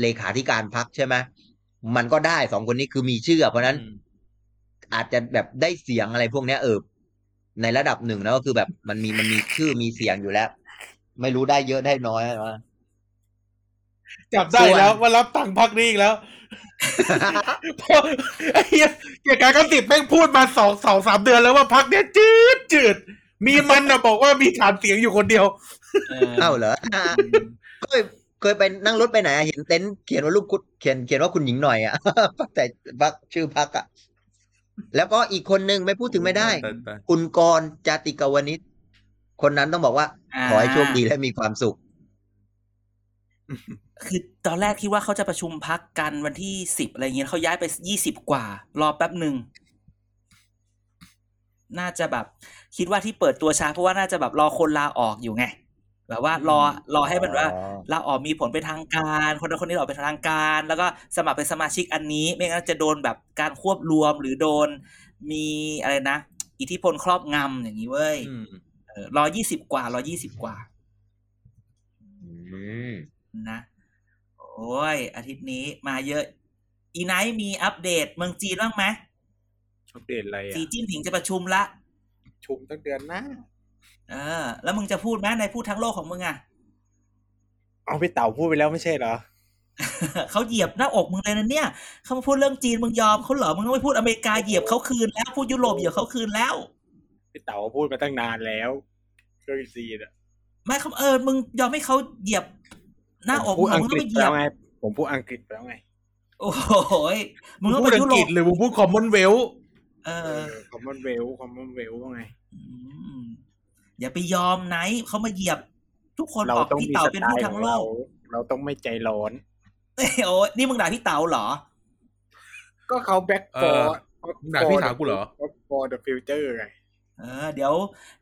เลขาธิการพักใช่ไหมมันก็ได้สองคนนี้คือมีชื่อ เพราะฉะนั้น อาจจะแบบได้เสียงอะไรพวกเนี้ยเออในระดับหนึ่งแล้วก็คือแบบมันมีมันมีชื่อมีเสียงอยู่แล้ว ไม่รู้ได้เยอะได้น้อยว่าจับได้ส่วนแล้วว่ารับตังค์พักนี้อีกแล้วเพราะไอ้เหี้ยเกียรติการก็ติดแม่งพูดมาสองสองสามเดือนแล้วว่าพักเนี้ยจืดจืด มีมันนะบอกว่ามีฐานเสียงอยู่คนเดียว เออเอ้าเหรอเคยเคยไปนั่งรถไปไหนอะเห็นเต็นท์เขียนว่าลูกคุณเขียนเขียนว่าคุณหญิงหน่อยอะ แต่พักชื่อพักอะ แล้วก็อีกคนนึงไม่พูดถึงไม่ได้ คุณกรณ์จาติกาวนิชคนนั้นต้องบอกว่า ขอให้โชคดีและมีความสุข คือตอนแรกคิดว่าเขาจะประชุมพักกันวันที่สิบอะไรเงี้ยเขาย้ายไปยี่สิบกว่า รอแป๊บหนึ่งน่าจะแบบ คิดว่าที่เปิดตัวช้าเพราะว่าน่าจะแบบรอคนลาออกอยู่ไงแบบว่ารอรอให้มันว่าอ๋อลาออกมีผลเป็นทางการคนนั้นคนนี้ออกเป็นทางการ แล้วก็สมัครเป็นสมาชิกอันนี้ ไม่งั้นจะโดนแบบการควบรวมหรือโดนมีอะไรนะ อิทธิพลครอบงำอย่างนี้เว้ยอืมเออรอยี่สิบกว่ารอยี่สิบกว่าอืมนะ โอ้ย อาทิตย์นี้มาเยอะ อีไนท์มีอัปเดตเมืองจีนบ้างไหมอัปเดตอะไรสีอะจิ้นผิงจะประชุมละชุมตั้งเดือนหน้าเออ แล้วมึงจะพูดไหมในพูดทั้งโลกของมึงอะเอาพี่เต๋าพูดไปแล้วไม่ใช่เหรอเขาเหยียบหน้าอกมึงเลยนะเนี่ยเขามาพูดเรื่องจีนมึงยอมเขาเหรอมึงต้องไปพูดอเมริกาเหยียบเขาคืนแล้วพูดยุโรปเหยียบเขาคืนแล้วพี่เต๋าพูดมาตั้งนานแล้วเรื่องซีนอะไม่เขาเออมึงยอมให้เขาเหยียบ หน้าอกผมพูมึดงอังมึงกต้องฤษไปเหไปยียแล้บวไงผมพูดอังกฤษไปแล้วไง โอ้โหยมึงต้องพูไปดอัยุงโรกฤปษเลยมึงพูดคอมมอนเวลเออคอมมอนเวลคอมมอนเวลไงอืมอย่าไปยอมไหนเขามาเหยียบ ทุกคนเราบอกต้องพี่มีเต๋าสเป็นไตผู้ล์ขทั้องงโลเรากเราต้องไม่ใจร้อนเอ้ยโอ้ยนี่มึงด่าพี่เต๋าเหรอ ก็เขา back for มึงด่าพี่สาวกูเหรอ back for the future ไง เออเดี๋ยว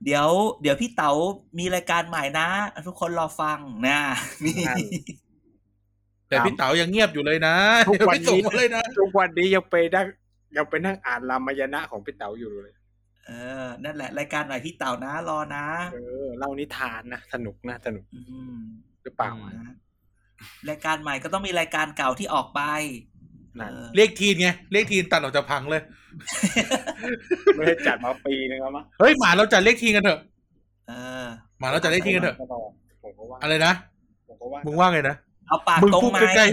เดี๋ยว เดี๋ยวพี่เต๋ามีรายการใหม่นะ ทุกคนรอฟังนะนี่แต่พี่เต๋ายังเงียบอยู่เลยนะทุกวันไม่ส่งนี้มาเลยนะทุกวันนี้ยังไปนั่งยังไปนั่งอ่านรามายณะของพี่เต๋าอยู่เลย เออ นั่นแหละ รายการใหม่พี่เต๋านะ รอนะเออเล่านิทานนะสนุกนะสนุกอืมหรือเปล่านะรายการใหม่ก็ต้องมีรายการเก่าที่ออกไปนั่น เออเรียกทีนไงเรียกทีนตัดออกจากพังเลย ไม่ได้จัดมาปีนึงแล้วมั้งเฮ้ยหมาเราจัดเรียกทีนกันเถอะเออหมาเราจัดเรียกทีนกันเถอะผมก็ว่าอะไรนะผมก็ว่ามึงว่าไงนะเอาปากมึงตรงพูดไหมใกล้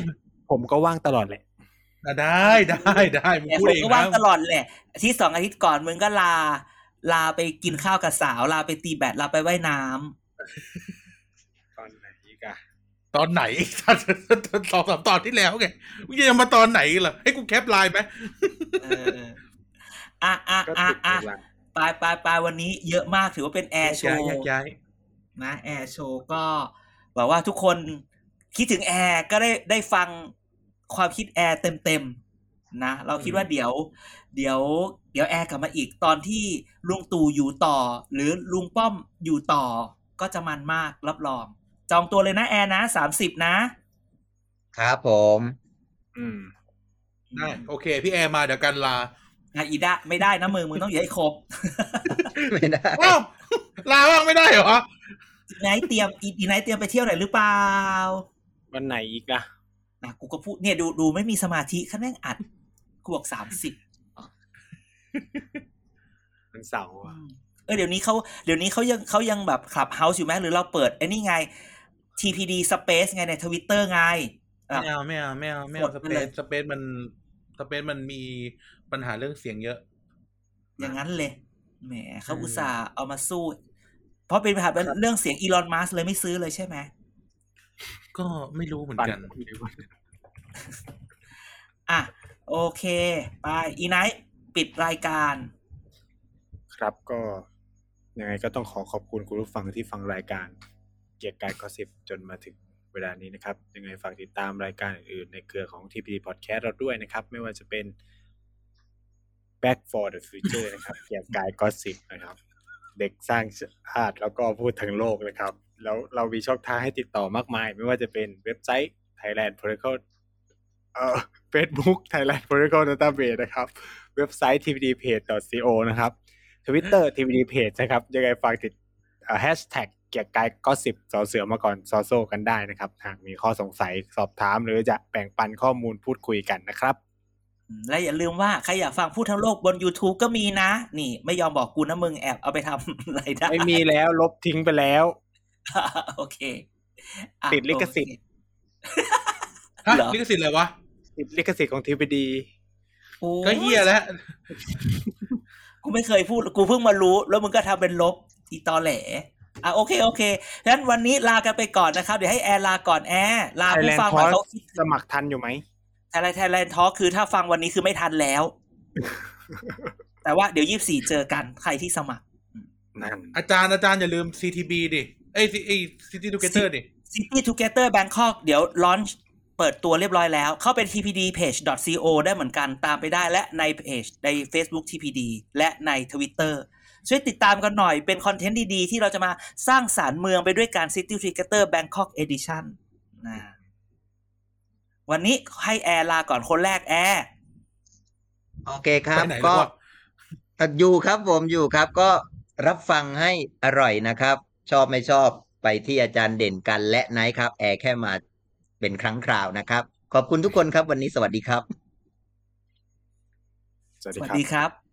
ผมก็ว่างตลอดแหละๆอะได้ได้ได้มึงแต่พูดผมเองก็นะว่างตลอดแหละอาที่สองอาทิตย์ก่อนมึงก็ลา ลาไปกินข้าวกับสาว ลาไปตีแบดลาไปว่ายน้ำ ตอนไหนอีกอะ ตอนไหนสองสามตอนที่แล้วไงมึงจะมาตอนไหนเหรอให้กูแคปไลน์ไหมเอออะอะก็อะติดอะเวลาไปไปไปวันนี้เยอะมากถือว่าเป็นแอร์โชย้ายว์ย้ายย้ายนะแอร์โชว์ก็หวังว่าทุกคนคิดถึงแอร์ก็ได้ได้ฟังความคิดแอร์เต็มๆนะ เราคิดว่าเดี๋ยว เดี๋ยว เดี๋ยวแอร์กลับมาอีกตอนที่ลุงตู่อยู่ต่อ หรือลุงป้อมอยู่ต่อ ก็จะมันมากรับรอง จองตัวเลยนะแอร์นะสามสิบนะ ครับผม อืมได้โอเค พี่แอร์มาเดี๋ยวกันลาอะอีดะไม่ได้นะมึงมึงต้องอยู่ให้ครบ ไม่ได้อ้าวลาบ้างไม่ได้เหรออีไนท์เตรียมอีอีไนท์เตรียมไปเที่ยวไหนหรือเปล่าวันไหนอีกล่ะนะกูก็พูดเนี่ยดูดูไม่มีสมาธิขั้นแม่งอัดกูบอกสามสิบวันเสาร์อะเออเดี๋ยวนี้เขาเดี๋ยวนี้เขายังเขายังแบบขับเฮาส์อยู่ไหมหรือเราเปิดไอ้นี่ไง TPD Space ไงในทวิตเตอร์ไงอะไม่เอาไม่เอาไม่เอาไม่เอากสดไปเปเลซยสเปซมันสเปซมันมีปัญหาเรื่องเสียงเยอะ อย่างนั้นเลยแหมเขาอืมอุตส่าห์เอามาสู้ เพราะเป็นปัญหาเรื่องเสียงอีลอนมัสเลยไม่ซื้อเลยใช่ไหมก็ไม่รู้เหมือนปั่นกัน อะ โอเค ไป อีไนท์ปิดรายการ ครับก็ยังไงก็ต้องขอขอบคุณคุณผู้ฟังที่ฟังรายการ เกียร์กายก็สิบจนมาถึงเวลานี้นะครับ ยังไงฝากติดตามรายการอื่นๆในเครือของ TPD Podcast เราด้วยนะครับ ไม่ว่าจะเป็น Back for the Future นะครับ เกียร์กายก็สิบนะครับ เด็กสร้างชาติแล้วก็พูดทั้งโลกนะครับ แล้วเรามีช่องทางให้ติดต่อมากมาย ไม่ว่าจะเป็นเว็บไซต์ Thailand Political เอ่อ Facebook Thailand Political Database นะครับ เว็บไซต์ tvdpage.co นะครับ Twitter tvdpage นะครับ ยังไงฝากติดแฮชแท็ก เกียร์กายก็สิบสอเสือมาก่อนซอโซกันได้นะครับหากมีข้อสงสัยสอบถาม หรือจะแบ่งปันข้อมูลพูดคุยกันนะครับอืมและอย่าลืมว่า ใครอยากฟังพูดทั้งโลกบน YouTube ก็มีนะ นี่ไม่ยอมบอกกูนะมึงแอบเอาไปทำอะไรได้ ไม่มีแล้วลบทิ้งไปแล้ว โอเคอะติดลิขสิทธิ์โอเคฮะเหรอลิขสิทธิ์อะไรวะติดลิขสิทธิ์ของ TPD โอ้ก็เฮียแล้วกูไม่เคยพูด กูเพิ่งมารู้ แล้วมึงก็ทำเป็นลบอีตอแหล อะโอเคโอเคงั้นวันนี้ลากันไปก่อนนะครับ เดี๋ยวให้แอร์ลาก่อนแอร์ลาผู้ Thailand ฟังก่อน Talk เขาสมัครทันอยู่ไหมไทยแลนด์ไทยแลนด์ทอคือถ้าฟังวันนี้คือไม่ทันแล้ว แต่ว่าเดี๋ยวยี่สี่เจอกันใครที่สมัครนั่นอาจารย์อาจารย์อย่าลืม CTB ดิเอ้ยไอ้ City Together ดิ City Together Bangkok เดี๋ยวลอนช์เปิดตัวเรียบร้อยแล้ว เข้าเป็น tpdpage.co ได้เหมือนกันตามไปได้และในเพจใน Facebook TPD และใน Twitter ช่วยติดตามกันหน่อยเป็นคอนเทนต์ดีๆ ที่เราจะมาสร้างสารรค์เมืองไปด้วยการ City t r i g a t o r Bangkok Edition นะวันนี้ให้แอร์ลาก่อนคนแรกแอร์โอเคครับไปไหนก็แล้ววะอะอยู่ครับผมอยู่ครับ ก็รับฟังให้อร่อยนะครับ ชอบไม่ชอบไปที่อาจารย์เด่นกันและไนท์ครับ แอร์แค่มาเป็นครั้งคราวนะครับ ขอบคุณทุกคนครับวันนี้สวัสดีครับ สวัสสดีวัสครับดีครับ